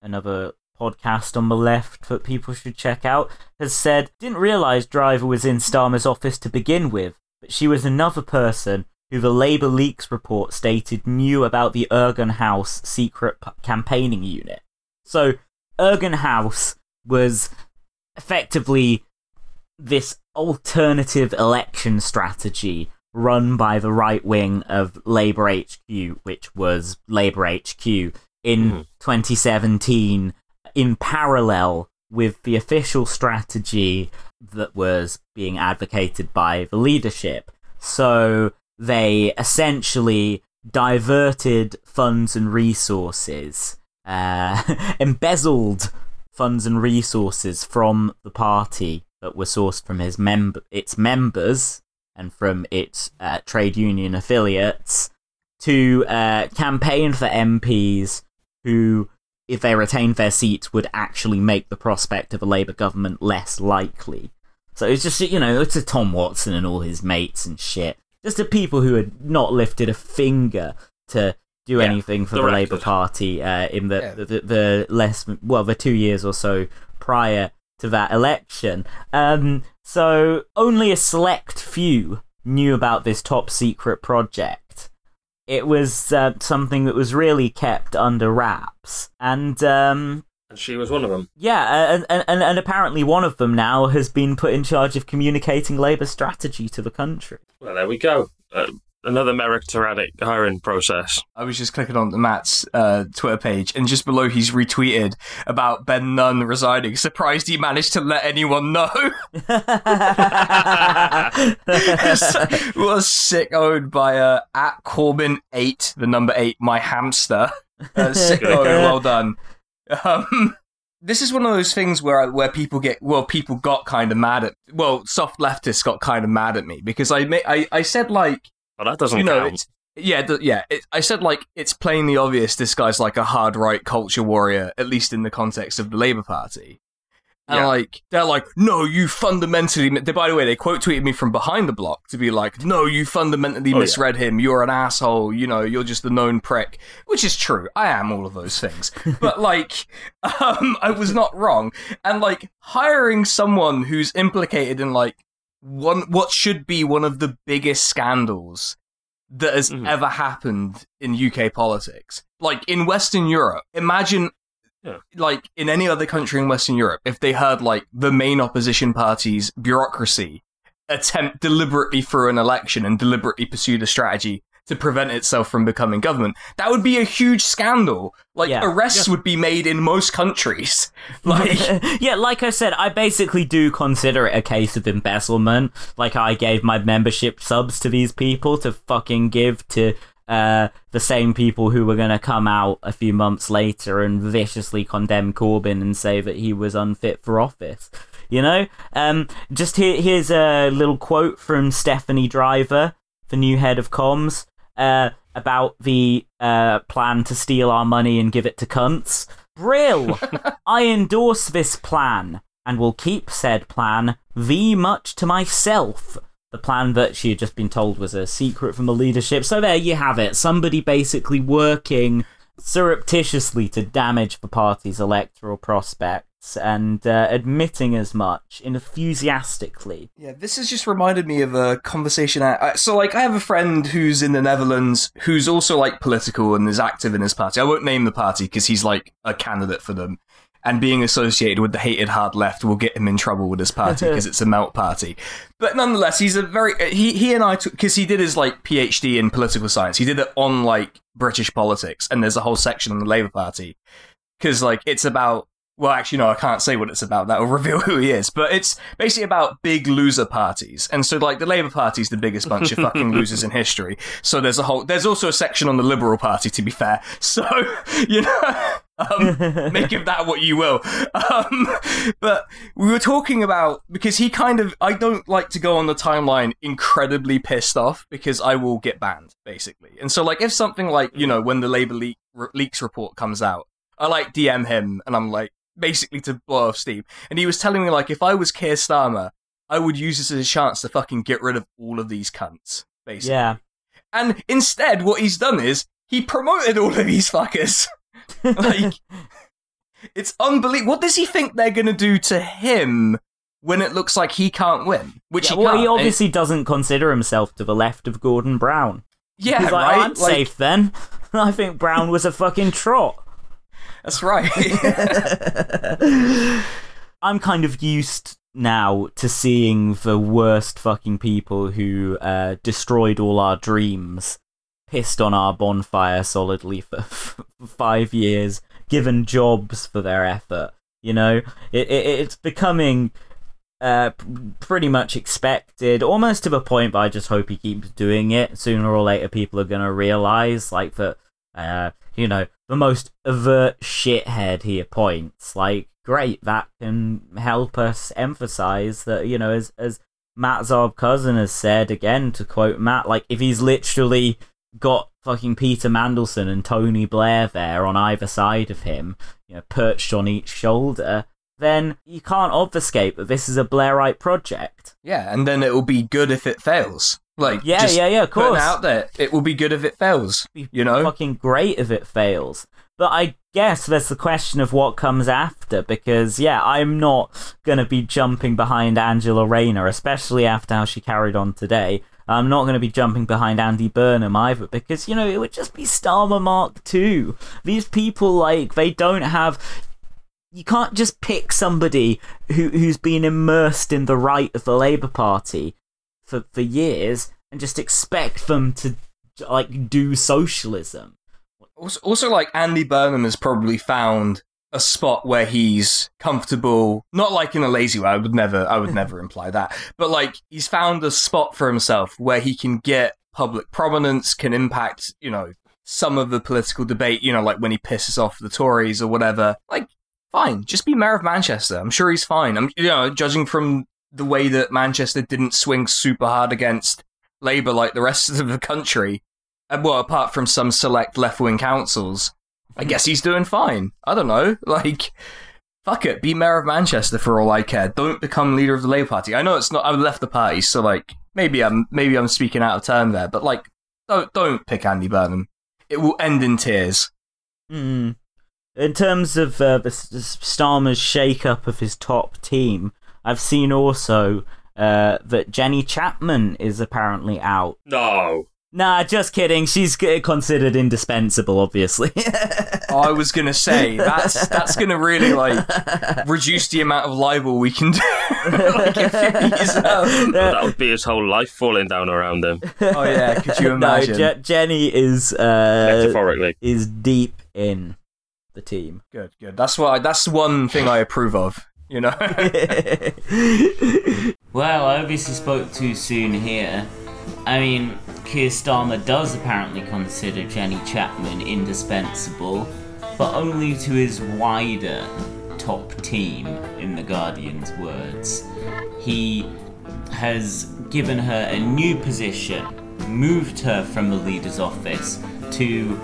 another podcast on the left that people should check out, has said, didn't realise Driver was in Starmer's office to begin with, but she was another person who the Labour Leaks report stated knew about the Ergon House secret p- campaigning unit. So, Ergon House was effectively this alternative election strategy run by the right wing of Labour HQ, which was Labour HQ in Mhm. 2017, in parallel with the official strategy that was being advocated by the leadership. So they essentially diverted funds and resources, uh, [laughs] embezzled funds and resources from the party that were sourced from his mem- its members and from its uh, trade union affiliates to uh, campaign for MPs who, if they retained their seats, would actually make the prospect of a Labour government less likely. So it's just, you know, it's a Tom Watson and all his mates and shit. Just the people who had not lifted a finger to do Yeah, anything for the. Labour Party uh, in the, Yeah. the, the, the less, well, the two years or so prior to that election. Um, so only a select few knew about this top secret project. It was uh, something that was really kept under wraps, and um, And she was one of them. yeah, and, and and apparently one of them now has been put in charge of communicating Labour strategy to the country. Well, there we go. Uh, another meritocratic hiring process. I was just clicking on the Matt's uh, Twitter page, and just below he's retweeted about Ben Nunn resigning. Surprised he managed to let anyone know. [laughs] was sick owned by uh, at Corbin eight, the number eight, my hamster. Uh, sick [laughs] owned, well done. Um, this is one of those things where where people get well, people got kind of mad at well, soft leftists got kind of mad at me because I I I said like Well, that doesn't you know count. yeah th- yeah it, I said like it's plainly obvious this guy's like a hard right culture warrior at least in the context of the Labour Party. And Yeah. like they're like, no, you fundamentally. They, by the way, they quote tweeted me from behind the block to be like, no, you fundamentally Oh, yeah. misread him. You're an asshole. You know, you're just the known prick, which is true. I am all of those things. [laughs] but like, [laughs] um, I was not wrong. And like hiring someone who's implicated in like one what should be one of the biggest scandals that has Mhm. ever happened in UK politics. Like in Western Europe, imagine Yeah. like in any other country in Western Europe, if they heard like the main opposition party's bureaucracy attempt deliberately through an election and deliberately pursued a strategy to prevent itself from becoming government, that would be a huge scandal. Like Yeah. arrests would be made in most countries. [laughs] Like [laughs] yeah, like I said, I basically do consider it a case of embezzlement. Like I gave my membership subs to these people to fucking give to uh, the same people who were going to come out a few months later and viciously condemn Corbyn and say that he was unfit for office. You know, um, just here, here's a little quote from Stephanie Driver, the new head of comms, uh, about the uh, plan to steal our money and give it to cunts. Brill! [laughs] I endorse this plan and will keep said plan v much to myself. The plan that she had just been told was a secret from the leadership. So there you have it. Somebody basically working surreptitiously to damage the party's electoral and uh, admitting as much enthusiastically. Yeah, this has just reminded me of a conversation. I, I- so, like, I have a friend who's in the Netherlands who's also like political and is active in his party. I won't name the party because he's like a candidate for them. And being associated with the hated hard left will get him in trouble with his party [laughs] because it's a melt party. But nonetheless, he's a very he he and I took because he did his like PhD in political science. He did it on like British politics, and there's a whole section on the Labour Party because like it's about well actually no i can't say what it's about. That will [laughs] reveal who he is. But it's basically about big loser parties. And so like the labour party's the biggest bunch of fucking [laughs] losers in history. So there's a whole there's also a section on the liberal party to be fair. [laughs] So you know um, make of that what you will. Um, but we were talking about because he kind of i don't like to go on the timeline incredibly pissed off because i will get banned basically. And so like if something like you know when the labour leak, leaks report comes out I like DM him and I'm like basically to blow off steam. And he was telling me like if I was Keir Starmer, I would use this as a chance to fucking get rid of all of these cunts. Basically. Yeah. And instead what he's done is he promoted all of these fuckers. [laughs] like it's unbelievable. What does he think they're gonna do to him when it looks like he can't win? Which Yeah, he well, he obviously doesn't consider himself to the left of Gordon Brown. yeah, like, oh, right. I'm safe then. [laughs] I think Brown was a fucking trot. That's right. [laughs] I'm kind of used now to seeing the worst fucking people who uh, destroyed all our dreams, pissed on our bonfire solidly for f- five years, given jobs for their effort. You know, it, it it's becoming uh, pretty much expected, almost to the point. But I just hope he keeps doing it. Sooner or later, people are gonna realize like that. Uh, you know, the most overt shithead he appoints. Like, great, that can help us emphasize that, you know, as as Matt Zarb-Cousin has said again, to quote Matt, like if he's literally got fucking Peter Mandelson and Tony Blair there on either side of him, you know, perched on each shoulder, then you can't obfuscate that this is a Blairite project. yeah, and then it will be good if it fails. Like Yeah, just yeah, yeah, of course. out there. It will be good if it fails. You know? fucking great if it fails. But I guess there's the question of what comes after because yeah, I'm not gonna be jumping behind Angela Rayner, especially after how she carried on today. I'm not gonna be jumping behind Andy Burnham either because you know it would just be Starmer Mark II. These people like they don't have. You can't just pick somebody who who's been immersed in the right of the Labour Party for for years and just expect them to like do socialism. Also, also, like Andy Burnham has probably found a spot where he's comfortable. Not like in a lazy way. I would never. I would [laughs] never imply that. But like he's found a spot for himself where he can get public prominence, can impact. You know some of the political debate. You know, like when he pisses off the Tories or whatever. Like fine. Just be mayor of Manchester. I'm sure he's fine. I'm, you know, judging from the way that Manchester didn't swing super hard against Labour like the rest [laughs] of the country. uh, Well, apart from some select left wing councils, I guess he's doing fine. I don't know. [laughs] Like, fuck it. Be mayor of Manchester for all I care. Don't become leader of the Labour Party. I know it's not. I left the party, so like maybe I'm maybe I'm speaking out of turn there, but like, don't don't pick Andy Burnham. It will end in tears. Mm. In terms of uh, the, the Starmer's shake-up of his top team, I've seen also uh, that Jenny Chapman is apparently out. No. Nah, just kidding. She's considered indispensable, obviously. [laughs] I was gonna say that's that's gonna really like reduce the amount of libel we can do. [laughs] like if he's, um, [laughs] That would be his whole life falling down around him, oh yeah, could you no, imagine? Je- Jenny is uh, metaphorically. is deep in the team. good, good. That's why. That's one thing I approve of. You know. [laughs] [laughs] Well, I obviously spoke too soon here. I mean, Keir Starmer does apparently consider Jenny Chapman indispensable, but only to his wider top team, in The Guardian's words. He has given her a new position, moved her from the leader's office to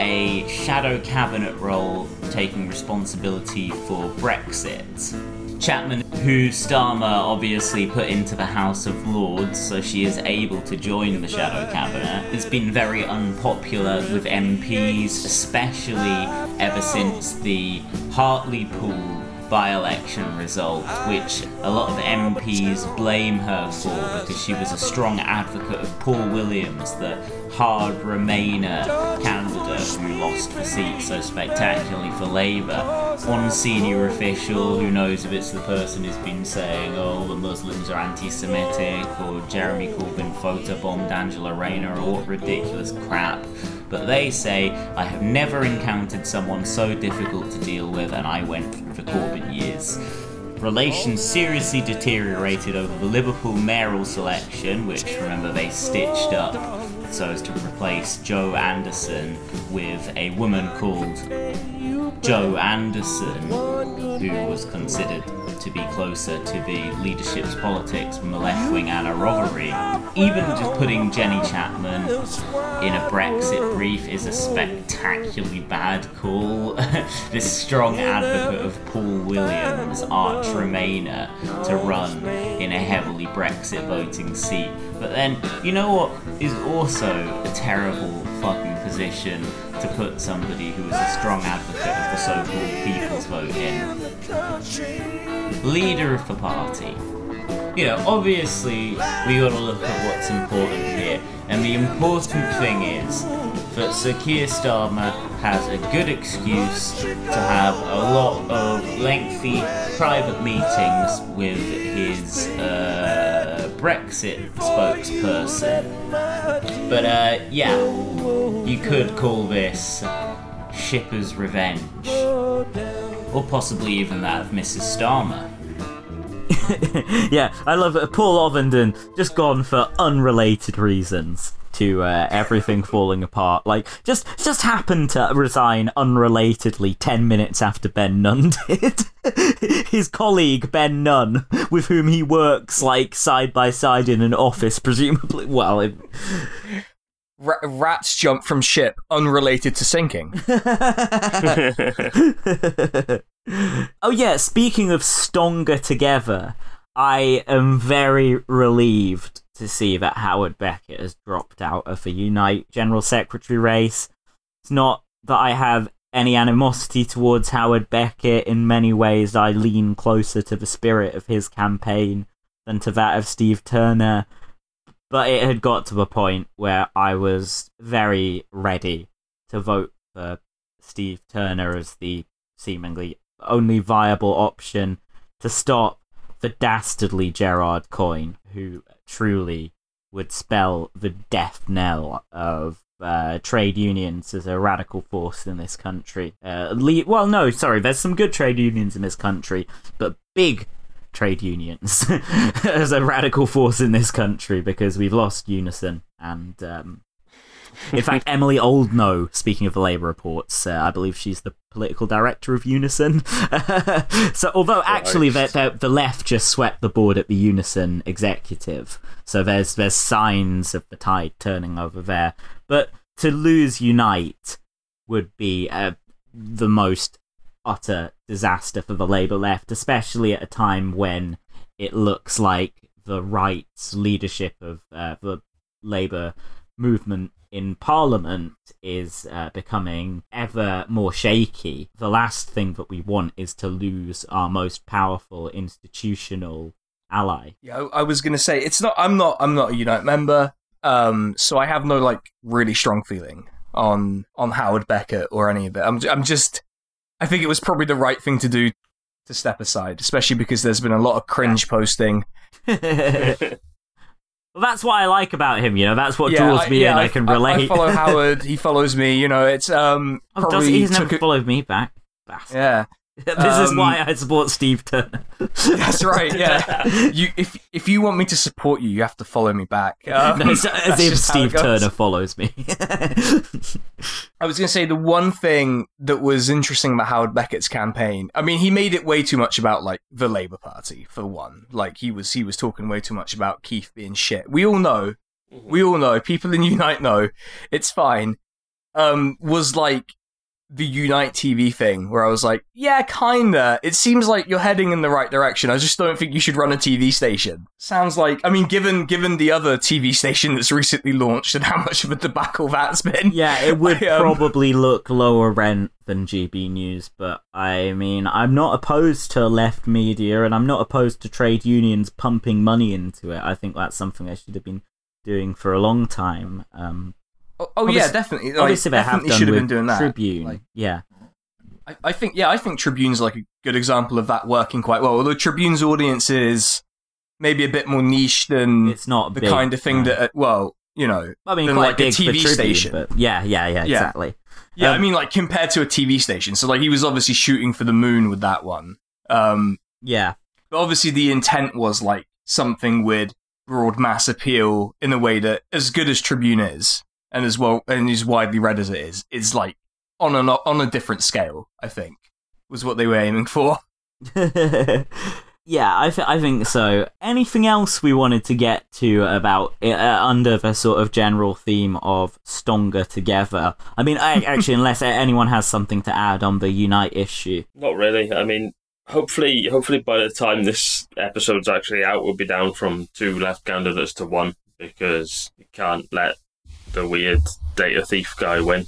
a shadow cabinet role taking responsibility for Brexit. Chapman, who Starmer obviously put into the House of Lords so she is able to join the shadow cabinet, has been very unpopular with MPs, especially ever since the Hartlepool by-election result, which a lot of MPs blame her for because she was a strong advocate of Paul Williams, the hard Remainer candidate who lost the seat so spectacularly for Labour. One senior official who knows if it's the person who's been saying, oh, the Muslims are anti-Semitic, or Jeremy Corbyn photobombed Angela Rayner, or what ridiculous crap. But they say, I have never encountered someone so difficult to deal with, and I went the Corbyn years. Relations seriously deteriorated over the Liverpool mayoral selection, which remember they stitched up so as to replace Joe Anderson with a woman called Joe Anderson, who was considered to be closer to the leadership's politics from the left wing Anna Rothery. Even just putting Jenny Chapman in a Brexit brief is a spectacularly bad call. [laughs] this strong advocate of Paul Williams, arch Remainer, to run in a heavily Brexit voting seat. But then, you know what is also a terrible fucking position to put somebody who is a strong advocate of the so-called people's vote in? Leader of the party. You know, obviously, we gotta look at what's important here. And the important thing is that Sir Keir Starmer has a good excuse to have a lot of lengthy private meetings with his uh, Brexit spokesperson. But uh, yeah, you could call this Shipper's Revenge. Or possibly even that of Mrs. Starmer. [laughs] yeah, I love it. Paul Ovenden just gone for unrelated reasons to uh, everything [laughs] falling apart. Like, just just happened to resign unrelatedly ten minutes after Ben Nunn [laughs] did. His colleague Ben Nunn, with whom he works like side by side in an office, presumably. Well, it, Ra- rats jump from ship unrelated to sinking. Oh yeah, speaking of stronger together, I am very relieved to see that Howard Beckett has dropped out of the Unite General Secretary race. It's not that I have any animosity towards Howard Beckett. In many ways, I lean closer to the spirit of his campaign than to that of Steve Turner. But it had got to the point where I was very ready to vote for Steve Turner as the seemingly only viable option to stop the dastardly Gerard Coyne, who truly would spell the death knell of uh, trade unions as a radical force in this country. Uh, le- well, no, sorry, there's some good trade unions in this country, but big trade unions [laughs] as a radical force in this country because we've lost Unison and um, In fact, Emilie Oldknow, speaking of the Labour reports, uh, I believe she's the political director of Unison. [laughs] so, although actually the, the, the left just swept the board at the Unison executive, so there's there's signs of the tide turning over there. But to lose Unite would be uh, the most utter disaster for the Labour left, especially at a time when it looks like the right's leadership of uh, the Labour movement in Parliament is uh, becoming ever more shaky. The last thing that we want is to lose our most powerful institutional ally. Yeah, I was gonna say it's not. I'm not. I'm not a Unite member. Um, so I have no like really strong feeling on on Howard Beckett or any of it. I'm. I'm just. I think it was probably the right thing to do to step aside, especially because there's been a lot of cringe posting. [laughs] Well, that's what I like about him, you know. That's what draws I- me yeah, in. I, can relate. I, follow [laughs] Howard. He follows me. You know, it's um. oh, does he? He's took never a- followed me back. Bastard. yeah, [laughs] this is Um, why I support Steve Turner. [laughs] that's right. Yeah, [laughs] you if if you want me to support you, you have to follow me back. Um, no, it's as if just how it Steve. Turner follows me. I was going to say the one thing that was interesting about Howard Beckett's campaign. I mean, he made it way too much about like the Labour Party for one. Like he was he was talking way too much about Keith being shit. We all know, we all know. People in Unite know. It's fine. Um, was like the Unite TV thing where I was like, yeah, kinda. It seems like you're heading in the right direction. I just don't think you should run a TV station. Sounds like, I mean, given given the other TV station that's recently launched and how much of a debacle that's been. yeah, it would I, um, probably look lower rent than GB News, but I mean, I'm not opposed to left media, and I'm not opposed to trade unions pumping money into it. I think that's something they should have been doing for a long time. Um, Oh, oh yeah, definitely. Like, obviously, they definitely done should have been doing that. Tribune. Like, yeah, I, I think, yeah, I think Tribune's like a good example of that working quite well. Although Tribune's audience is maybe a bit more niche than it's not the big, kind of thing no. that, uh, well, you know, I mean, than quite like a TV Tribune, station. but yeah, yeah, yeah, Yeah. exactly. Yeah, I Um, mean, like compared to a TV station. So, like, he was obviously shooting for the moon with that one. Um, Yeah, but obviously, the intent was like something with broad mass appeal in a way that, as good as Tribune is, and as well and as widely read as it is, is like on a on a different scale. I think was what they were aiming for. [laughs] yeah, I, th- I think so. Anything else we wanted to get to about uh, under the sort of general theme of stronger together? I mean, I, [laughs] actually, unless anyone has something to add on the Unite issue. Not really. I mean, hopefully, hopefully by the time this episode's actually out, we'll be down from two left candidates to one because you can't let the weird data thief guy win.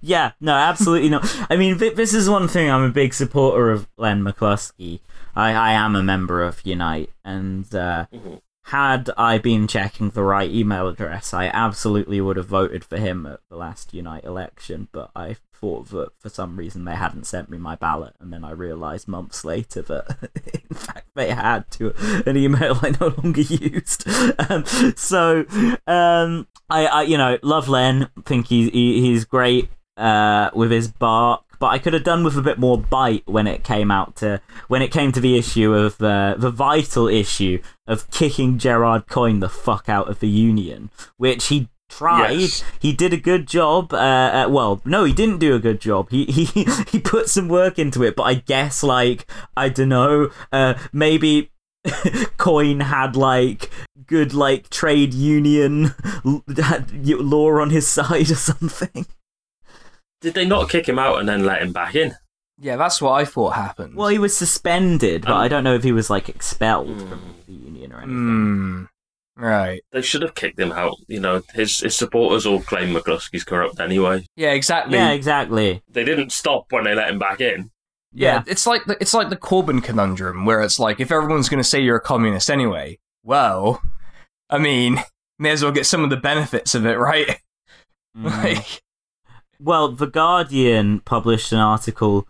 Yeah, no, absolutely not. I mean, this is one thing. I'm a big supporter of Len McCluskey. I, I am a member of Unite, and uh, Mhm. had I been checking the right email address, I absolutely would have voted for him at the last Unite election. But I thought that for some reason they hadn't sent me my ballot, and then I realised months later that [laughs] in fact they had to an email I no longer [laughs] used. Um, so um, I, I, you know, love Len. Think he, he he's great uh, with his bark, but I could have done with a bit more bite when it came out to when it came to the issue of uh, the vital issue of kicking Gerard Coyne the fuck out of the union, which he tried. Yes. He did a good job. Uh, uh, well, no, he didn't do a good job. He [laughs] he he put some work into it, but I guess like I don't know, uh, maybe. [laughs] Coyne had like good like trade union l- law on his side or something. Did they not kick him out and then let him back in? Yeah, that's what I thought happened. Well, he was suspended, but Um, I don't know if he was like expelled Mm. from the union or anything. Hmm. Right. They should have kicked him out. You know, his his supporters all claim McCluskey's corrupt anyway. Yeah, exactly. Yeah, exactly. They didn't stop when they let him back in. Yeah, Yeah. it's like the, it's like the Corbyn conundrum, where it's like if everyone's going to say you're a communist anyway, well, I mean, may as well get some of the benefits of it, right? [laughs] Mm. like, Well, The Guardian published an article.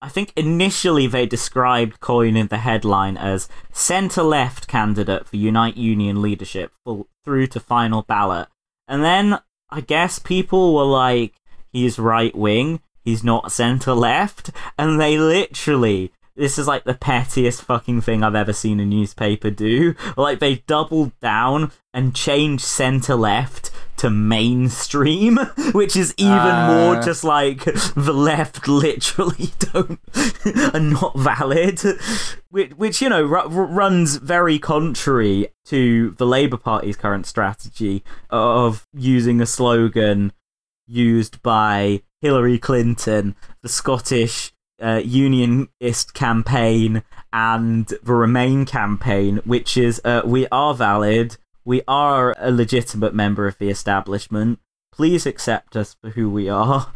I think initially they described Coyne in the headline as centre left candidate for Unite Union leadership full, through to final ballot. And then I guess people were like, he's right wing, he's not centre left. And they literally. This is like the pettiest fucking thing I've ever seen a newspaper do. Like they doubled down and changed centre left to mainstream, [laughs] which is even more Ah. just like the left literally [laughs] don't are not valid, which, which you know ru- runs very contrary to the Labour Party's current strategy of using a slogan used by Hillary Clinton, the Scottish uh, Unionist campaign, and the Remain campaign, which is uh, "We are valid." We are a legitimate member of the establishment. Please accept us for who we are.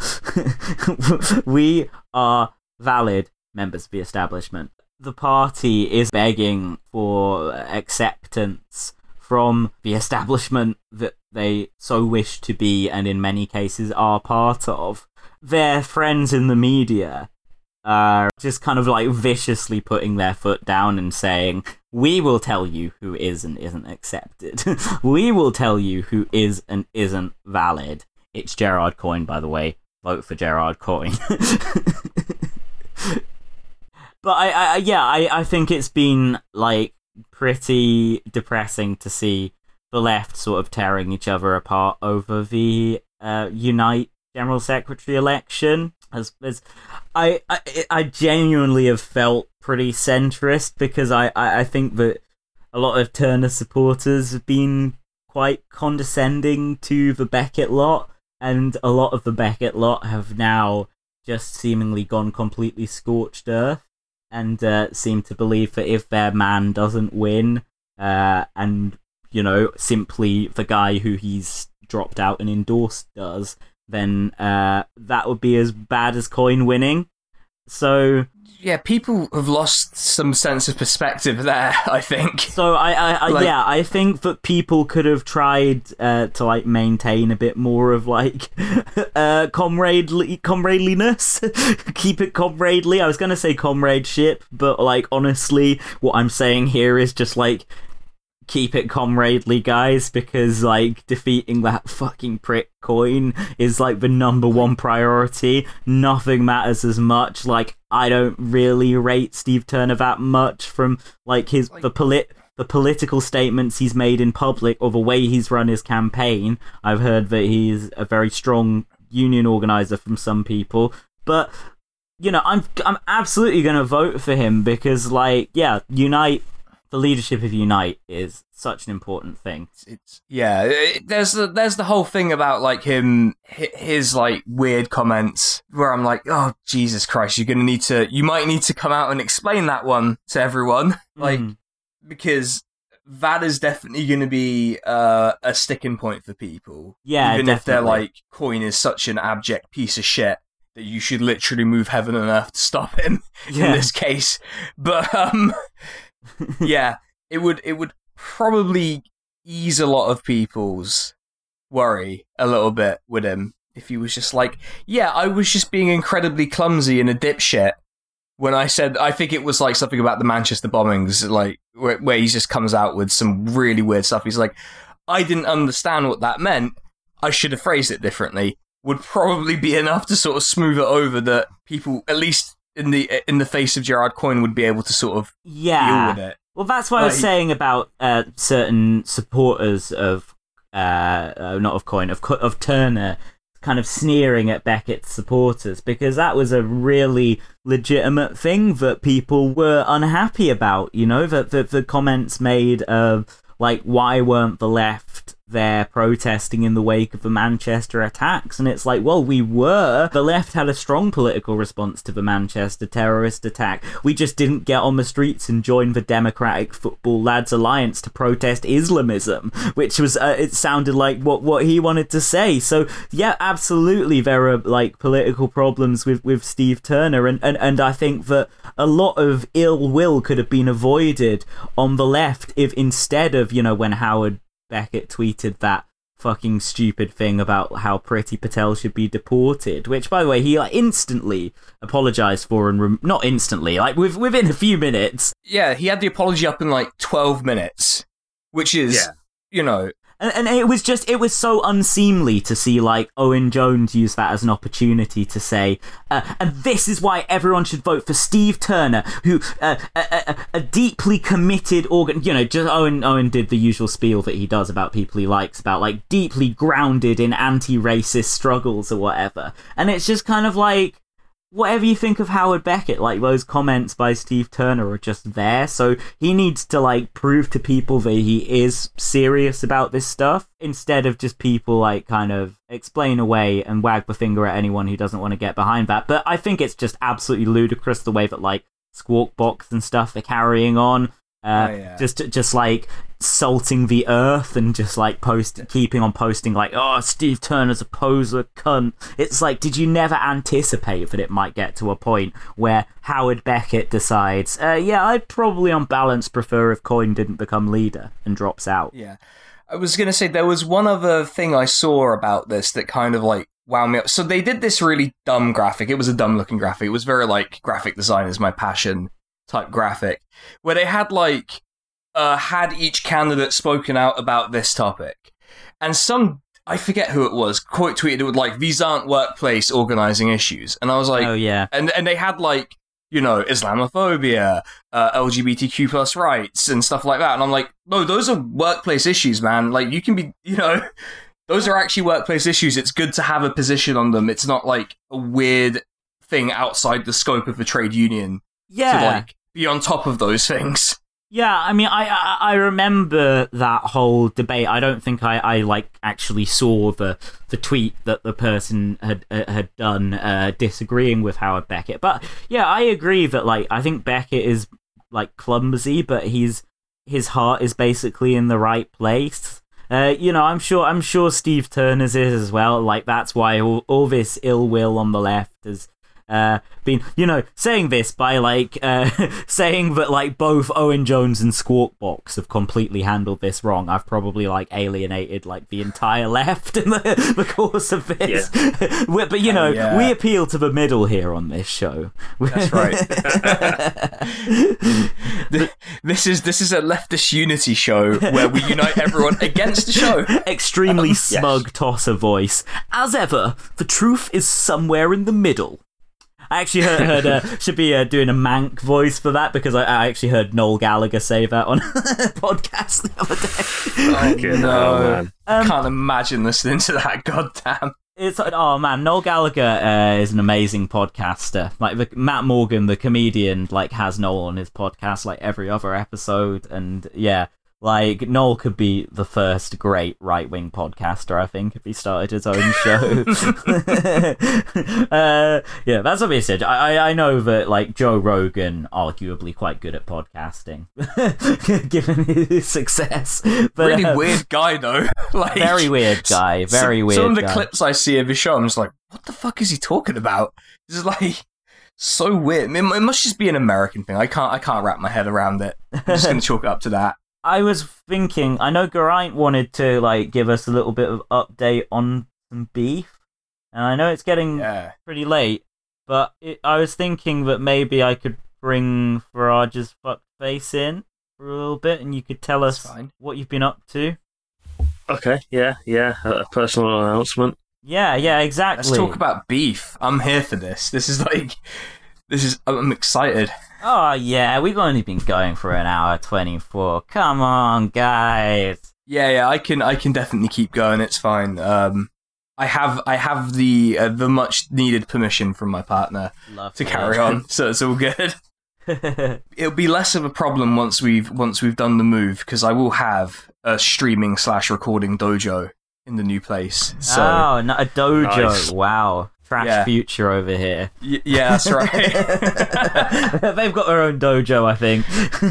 [laughs] we are valid members of the establishment. The party is begging for acceptance from the establishment that they so wish to be and in many cases are part of. Their friends in the media are just kind of like viciously putting their foot down and saying, We will tell you who is and isn't accepted. [laughs] we will tell you who is and isn't valid. It's Gerard Coyne, by the way. Vote for Gerard Coyne. [laughs] but I, I yeah, I, I think it's been like pretty depressing to see the left sort of tearing each other apart over the uh, Unite General Secretary election. As, as I, I I genuinely have felt pretty centrist because I, I, I think that a lot of Turner supporters have been quite condescending to the Beckett lot, and a lot of the Beckett lot have now just seemingly gone completely scorched earth and uh, seem to believe that if their man doesn't win, uh, and you know simply the guy who he's dropped out and endorsed does, then uh, that would be as bad as Coyne winning. So, Yeah, people have lost some sense of perspective there. [laughs] I think. so I, I, I Like- yeah, I think that people could have tried uh, to like maintain a bit more of like [laughs] uh, comradely comradeliness, [laughs] keep it comradely. I was gonna say comradeship, but like honestly, what I'm saying here is just like keep it comradely, guys, because like defeating that fucking prick Coyne is like the number one priority. Nothing matters as much. Like I don't really rate Steve Turner that much from like his the polit the political statements he's made in public or the way he's run his campaign. I've heard that he's a very strong union organizer from some people, but you know, I'm I'm absolutely going to vote for him because like yeah, unite the leadership of Unite is such an important thing. it's yeah it, there's the there's the whole thing about like him his like weird comments where i'm like oh jesus christ you're gonna need to you might need to come out and explain that one to everyone [laughs] like Mhm. because that is definitely going to be uh, a sticking point for people Yeah, even if they're like Coyne is such an abject piece of shit that you should literally move heaven and earth to stop him [laughs] Yeah. in this case but um [laughs] yeah it would it would probably ease a lot of people's worry a little bit with him if he was just like yeah i was just being incredibly clumsy and a dipshit when i said i think it was like something about the manchester bombings like where, where he just comes out with some really weird stuff. He's like i didn't understand what that meant. I should have phrased it differently. Would probably be enough to sort of smooth it over that people at least in the in the face of gerard coyne would be able to sort of deal yeah. with it Well, that's what I was saying about uh, certain supporters of, uh, uh, not of Coyne, of of Turner, kind of sneering at Beckett's supporters because that was a really legitimate thing that people were unhappy about. You know, that the, the comments made of like, why weren't the left there protesting in the wake of the Manchester attacks? And it's like, well, we were. The left had a strong political response to the Manchester terrorist attack. We just didn't get on the streets and join the Democratic Football Lads Alliance to protest Islamism, which was, uh, it sounded like what, what he wanted to say. So, yeah, absolutely, there are like political problems with, with Steve Turner. And, and, and I think that a lot of ill will could have been avoided on the left if instead of, you know, when Howard Beckett tweeted that fucking stupid thing about how Priti Patel should be deported, which, by the way, he like, instantly apologized for and rem- not instantly, like with, within a few minutes. yeah, he had the apology up in like 12 minutes, which is, Yeah. you know, and, and it was just it was so unseemly to see like Owen Jones use that as an opportunity to say, uh, and this is why everyone should vote for Steve Turner, who uh, a, a, a deeply committed organ. You know, just Owen Owen did the usual spiel that he does about people he likes, about like deeply grounded in anti-racist struggles or whatever, and it's just kind of like whatever you think of Howard Beckett, like those comments by Steve Turner are just there. So he needs to like prove to people that he is serious about this stuff instead of just people like kind of explain away and wag the finger at anyone who doesn't want to get behind that. But I think it's just absolutely ludicrous the way that like Skwawkbox and stuff are carrying on. Uh, Oh, yeah. Just, just like salting the earth and just like post, keeping on posting like, oh, Steve Turner's a poser, cunt. It's like, did you never anticipate that it might get to a point where Howard Beckett decides, uh, yeah, I'd probably on balance prefer if Coyne didn't become leader and drops out. Yeah. I was going to say there was one other thing I saw about this that kind of like wound me up. So they did this really dumb graphic. It was a dumb looking graphic. It was very like graphic design is my passion type graphic where they had like uh had each candidate spoken out about this topic. And some I forget who it was, quote tweeted it with like these aren't workplace organizing issues. And I was like oh, yeah. and and they had like you know Islamophobia, uh, LGBTQ plus rights, and stuff like that. And I'm like, no, those are workplace issues, man. Like you can be, [laughs] you know, those are actually workplace issues. It's good to have a position on them. It's not like a weird thing outside the scope of a trade union Yeah. to like be on top of those things. Yeah, I mean, I, I I remember that whole debate. I don't think I, I like actually saw the the tweet that the person had uh, had done uh, disagreeing with Howard Beckett. But yeah, I agree that like I think Beckett is like clumsy, but he's his heart is basically in the right place. Uh, you know, I'm sure I'm sure Steve Turner's is as well. Like that's why all, all this ill will on the left has uh, been, you know, saying this by like uh, [laughs] saying that like both Owen Jones and Skwawkbox have completely handled this wrong. I've probably like alienated like the entire [laughs] left in the, the course of this. [laughs] We- but you know, yeah. we appeal to the middle here on this show. That's right. This is this is a leftist unity show where we unite everyone against the show. Extremely smug tosser voice. As ever, the truth is somewhere in the middle. I actually heard, heard uh, [laughs] should be uh, doing a Mank voice for that because I, I actually heard Noel Gallagher say that on a [laughs] podcast the other day. Fucking no. hell, man. Um, Can't imagine listening to that. Goddamn. It's like, oh man, Noel Gallagher uh, is an amazing podcaster. Like the, Matt Morgan, the comedian, like has Noel on his podcast like every other episode, and yeah, like Noel could be the first great right wing podcaster. I think if he started his own show. [laughs] uh, yeah, that's obviously. I I I know that like Joe Rogan, arguably quite good at podcasting, [laughs] given his success. But really um, weird guy though. [laughs] like very weird guy. Very some, weird. Some of the guy. clips I see of his show, I'm just like, what the fuck is he talking about? This is like so weird. It must just be an American thing. I can't I can't wrap my head around it. I'm just gonna chalk it up to that. I was thinking, I know Geraint wanted to like give us a little bit of update on some beef, and I know it's getting Yeah. pretty late, but it, I was thinking that maybe I could bring Farage's fuck face in for a little bit, and you could tell That's us fine. what you've been up to. Okay, yeah, yeah. A a personal announcement. Yeah, yeah, exactly. Let's talk about beef. I'm here for this. This is like this is I'm excited. Oh yeah, we've only been going for an hour twenty-four. Come on, guys. Yeah, yeah, I can I can definitely keep going. It's fine. Um I have I have the uh, the much needed permission from my partner Love to carry on, so it's all good. [laughs] It'll be less of a problem once we've once we've done the move because I will have a streaming slash recording dojo in the new place. So oh, no, a dojo. Nice. Wow, trash Yeah. future over here. y- yeah, that's right. [laughs] They've got their own dojo, I think.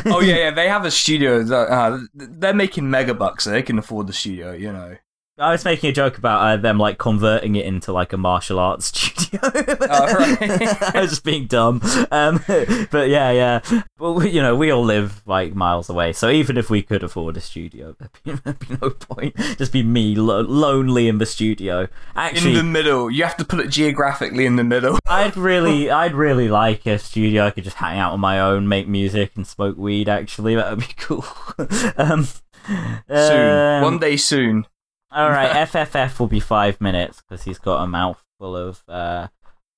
oh yeah, yeah, [laughs] they have a studio. That, uh, they're making mega bucks, so they can afford the studio. You know. I was making a joke about uh, them like converting it into like a martial arts [laughs] studio. Oh. [laughs] I was just being dumb. Um, but yeah, yeah. Well, we, you know, we all live like miles away, so even if we could afford a studio, there'd be, [laughs] there'd be no point. Just be me lo- lonely in the studio. Actually, in the middle, you have to put it geographically in the middle. I'd really, I'd really like a studio. I could just hang out on my own, make music, and smoke weed. Actually, that would be cool. um, Soon, Um, one day soon. All right, [laughs] FFF will be five minutes because he's got a mouthful of uh,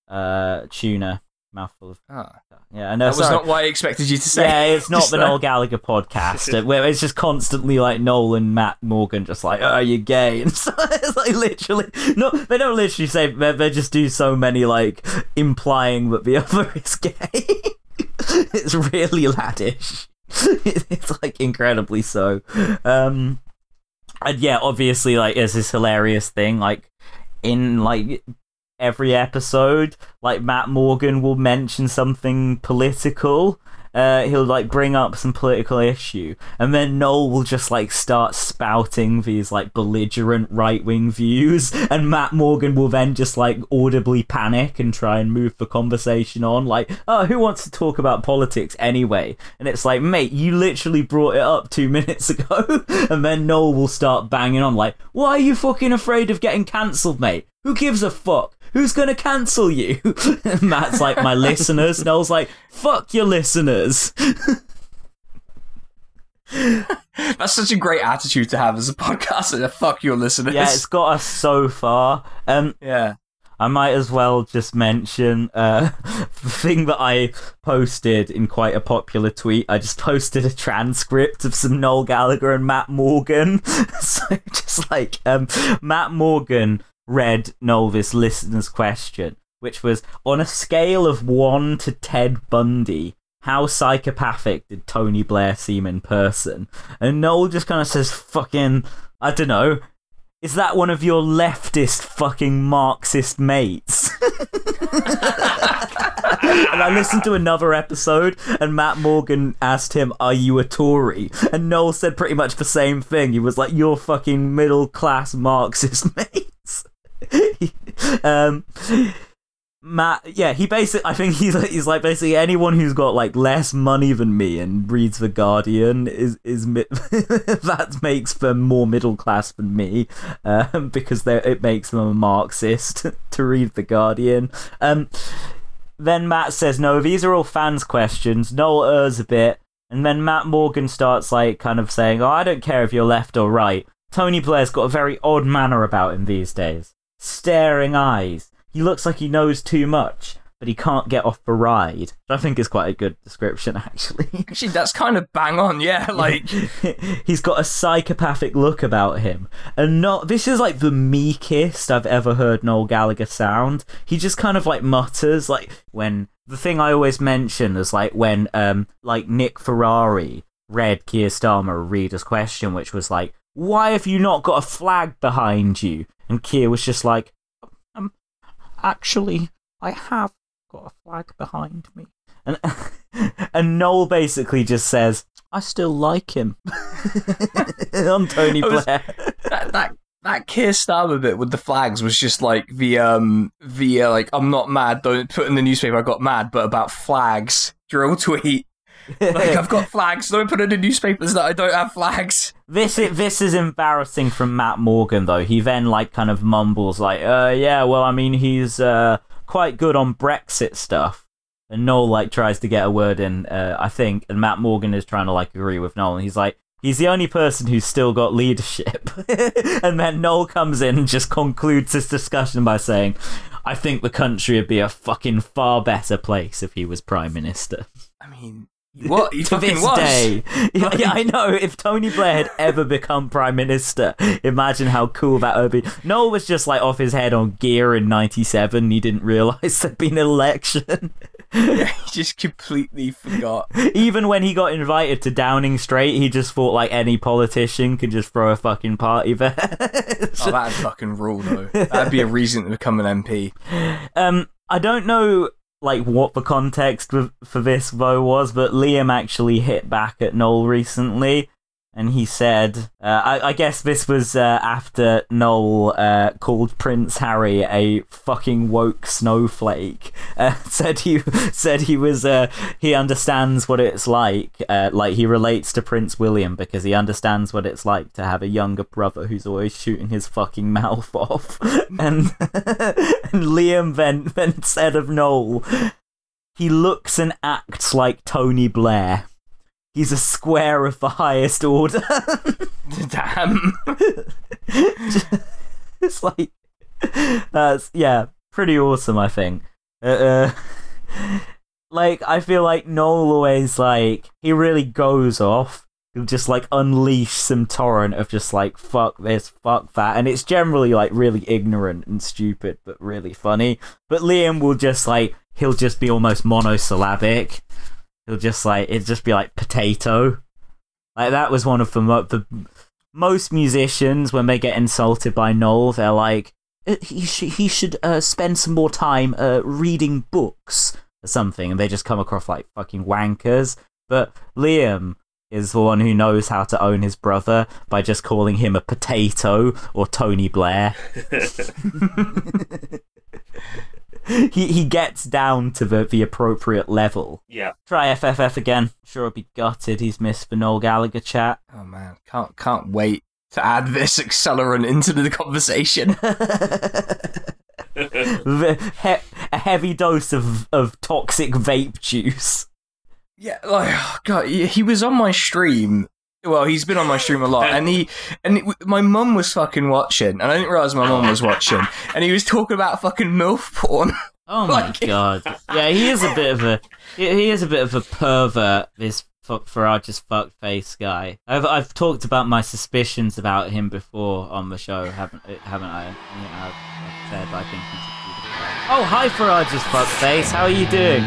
uh, tuna. Mouthful of Ah, yeah. No, that was sorry. not what I expected you to say. Yeah, it's not [laughs] the Noel Gallagher podcast [laughs] where it's just constantly like Noel and Matt Morgan just like, "Oh, you're gay," and so it's like literally no, they don't literally say. They, they just do so many like implying that the other is gay. it's really laddish. It's like incredibly so. Um, and yeah, obviously, like there's this hilarious thing like in like every episode, like Matt Morgan will mention something political. Uh, he'll like bring up some political issue, and then Noel will just like start spouting these like belligerent right wing views, [laughs] and Matt Morgan will then just like audibly panic and try and move the conversation on. Like, oh, who wants to talk about politics anyway? And it's like, mate, you literally brought it up two [laughs] minutes ago, [laughs] and then Noel will start banging on like, why are you fucking afraid of getting cancelled, mate? Who gives a fuck? Who's gonna cancel you? [laughs] Matt's like, my listeners. Noel's like, fuck your listeners. [laughs] That's such a great attitude to have as a podcaster. Fuck your listeners. Yeah, it's got us so far. Um, yeah. I might as well just mention uh, [laughs] the thing that I posted in quite a popular tweet. I just posted a transcript of some Noel Gallagher and Matt Morgan. so just like um, Matt Morgan read this listener's question, which was on a scale of one to Ted Bundy. How psychopathic did Tony Blair seem in person? And Noel just kind of says, fucking, I don't know, is that one of your leftist fucking Marxist mates? [laughs] and I listened to another episode, and Matt Morgan asked him, Are you a Tory? And Noel said pretty much the same thing. He was like, You're fucking middle class Marxist [laughs] mates. [laughs] um, Matt, yeah, he basically, I think he's like, he's like basically anyone who's got like less money than me and reads the Guardian is is [laughs] that makes them more middle class than me, um, because it makes them a Marxist [laughs] to read the Guardian. Um, then Matt says, "No, these are all fans' questions." Noel errs a bit, and then Matt Morgan starts like kind of saying, "Oh, I don't care if you're left or right." Tony Blair's got a very odd manner about him these days. Staring eyes. He looks like he knows too much, but he can't get off the ride. I think is quite a good description, [laughs] actually. Actually, that's kind of bang on. Yeah, [laughs] like He's got a psychopathic look about him. And not this is like the meekest I've ever heard Noel Gallagher sound. He just kind of like mutters like when the thing I always mention is like when um like Nick Ferrari read Keir Starmer reader's question which was like, Why have you not got a flag behind you? And Keir was just like um actually I have got a flag behind me. And [laughs] and Noel basically just says, I still like him. [laughs] I'm Tony was- Blair. that that that Keir Starmer bit with the flags was just like the um the uh, like I'm not mad. Don't put in the newspaper I got mad, but about flags drill tweet. Like [laughs] I've got flags. Don't put it in the newspapers that I don't have flags. This is, this is embarrassing from Matt Morgan though. He then like kind of mumbles like, "Uh, yeah, well, I mean, he's uh quite good on Brexit stuff." And Noel like tries to get a word in, uh, I think, and Matt Morgan is trying to like agree with Noel. And he's like, he's the only person who's still got leadership. [laughs] and then Noel comes in and just concludes this discussion by saying, "I think the country would be a fucking far better place if he was prime minister." I mean, [laughs] what he to fucking this was. day. [laughs] Yeah, yeah, I know. If Tony Blair had ever become prime minister, imagine how cool that would be. Noel was just like off his head on gear in '97. He didn't realize [laughs] there'd been an election. yeah, he just completely forgot. Even when he got invited to Downing Street, he just thought like any politician could just throw a fucking party there. Oh, that'd fucking rule though. That'd be a reason to become an MP. Um, I don't know like what the context for this though was, but Liam actually hit back at Noel recently, and he said, uh, I, I guess this was uh, after Noel uh, called Prince Harry a fucking woke snowflake. [laughs] Uh, said he [laughs] said he was uh, he understands what it's like, uh, like he relates to Prince William because he understands what it's like to have a younger brother who's always shooting his fucking mouth [laughs] off. and and Liam then then said of Noel, he looks and acts like Tony Blair. He's a square of the highest order. [laughs] Damn. [laughs] it's like that's yeah, pretty awesome. I think. Uh, uh, like I feel like Noel always like he really goes off. He'll just like unleash some torrent of just like fuck this, fuck that, and it's generally like really ignorant and stupid, but really funny. But Liam will just like he'll just be almost monosyllabic. He'll just like it'd just be like potato. Like that was one of the mo- the most musicians when they get insulted by Noel, they're like, "Uh, he should he should uh, spend some more time uh, reading books or something, and they just come across like fucking wankers. But Liam is the one who knows how to own his brother by just calling him a potato or Tony Blair. [laughs] [laughs] [laughs] [laughs] he he gets down to the, the appropriate level. Yeah. Try FFF again. Sure, I'll be gutted. He's missed the Noel Gallagher chat. Oh man, can't can't wait to add this accelerant into the conversation. [laughs] The- he- a heavy dose of, of toxic vape juice. Yeah, like oh God, he he was on my stream. Well, he's been on my stream a lot, and he and it, my mum was fucking watching, and I didn't realize my mum was watching, and he was talking about fucking milf porn. [laughs] Oh my Like- god! Yeah, he is a bit of a he is a bit of a pervert. This Farage's fuck face guy. I've I've talked about my suspicions about him before on the show, haven't haven't I? I've, I've said I think he's a pedophile. Oh hi Farage's fuck face. How are you doing?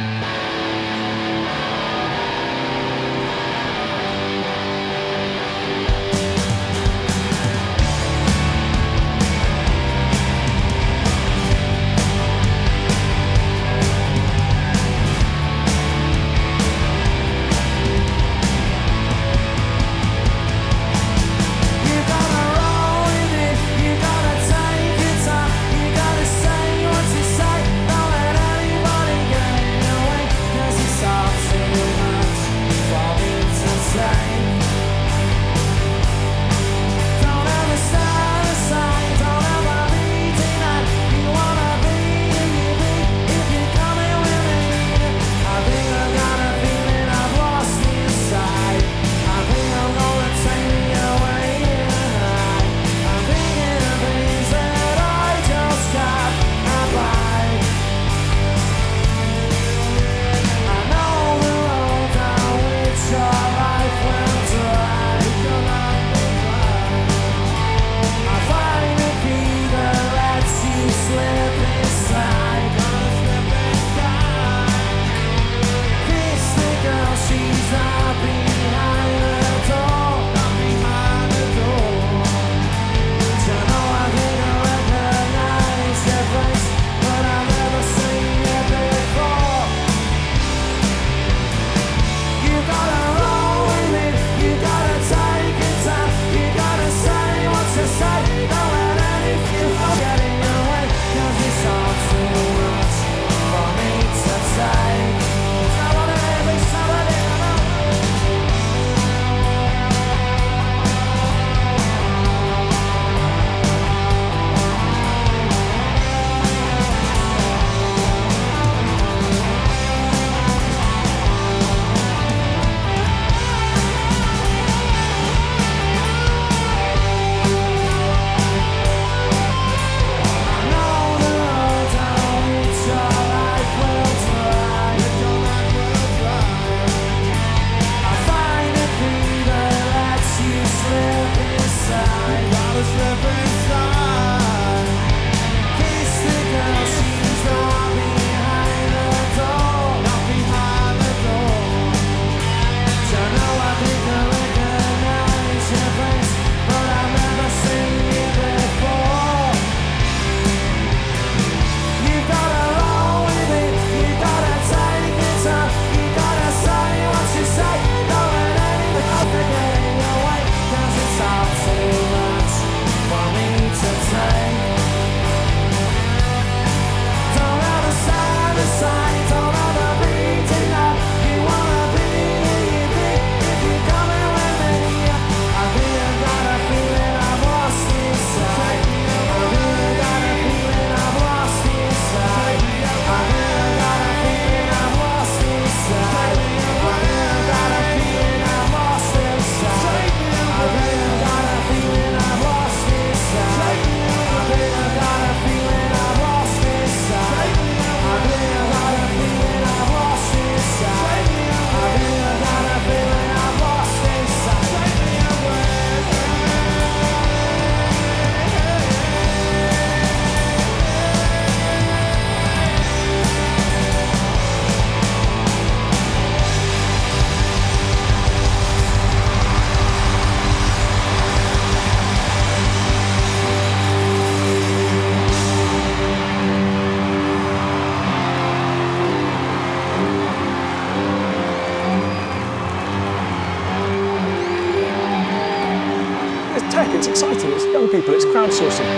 Crowdsourcing.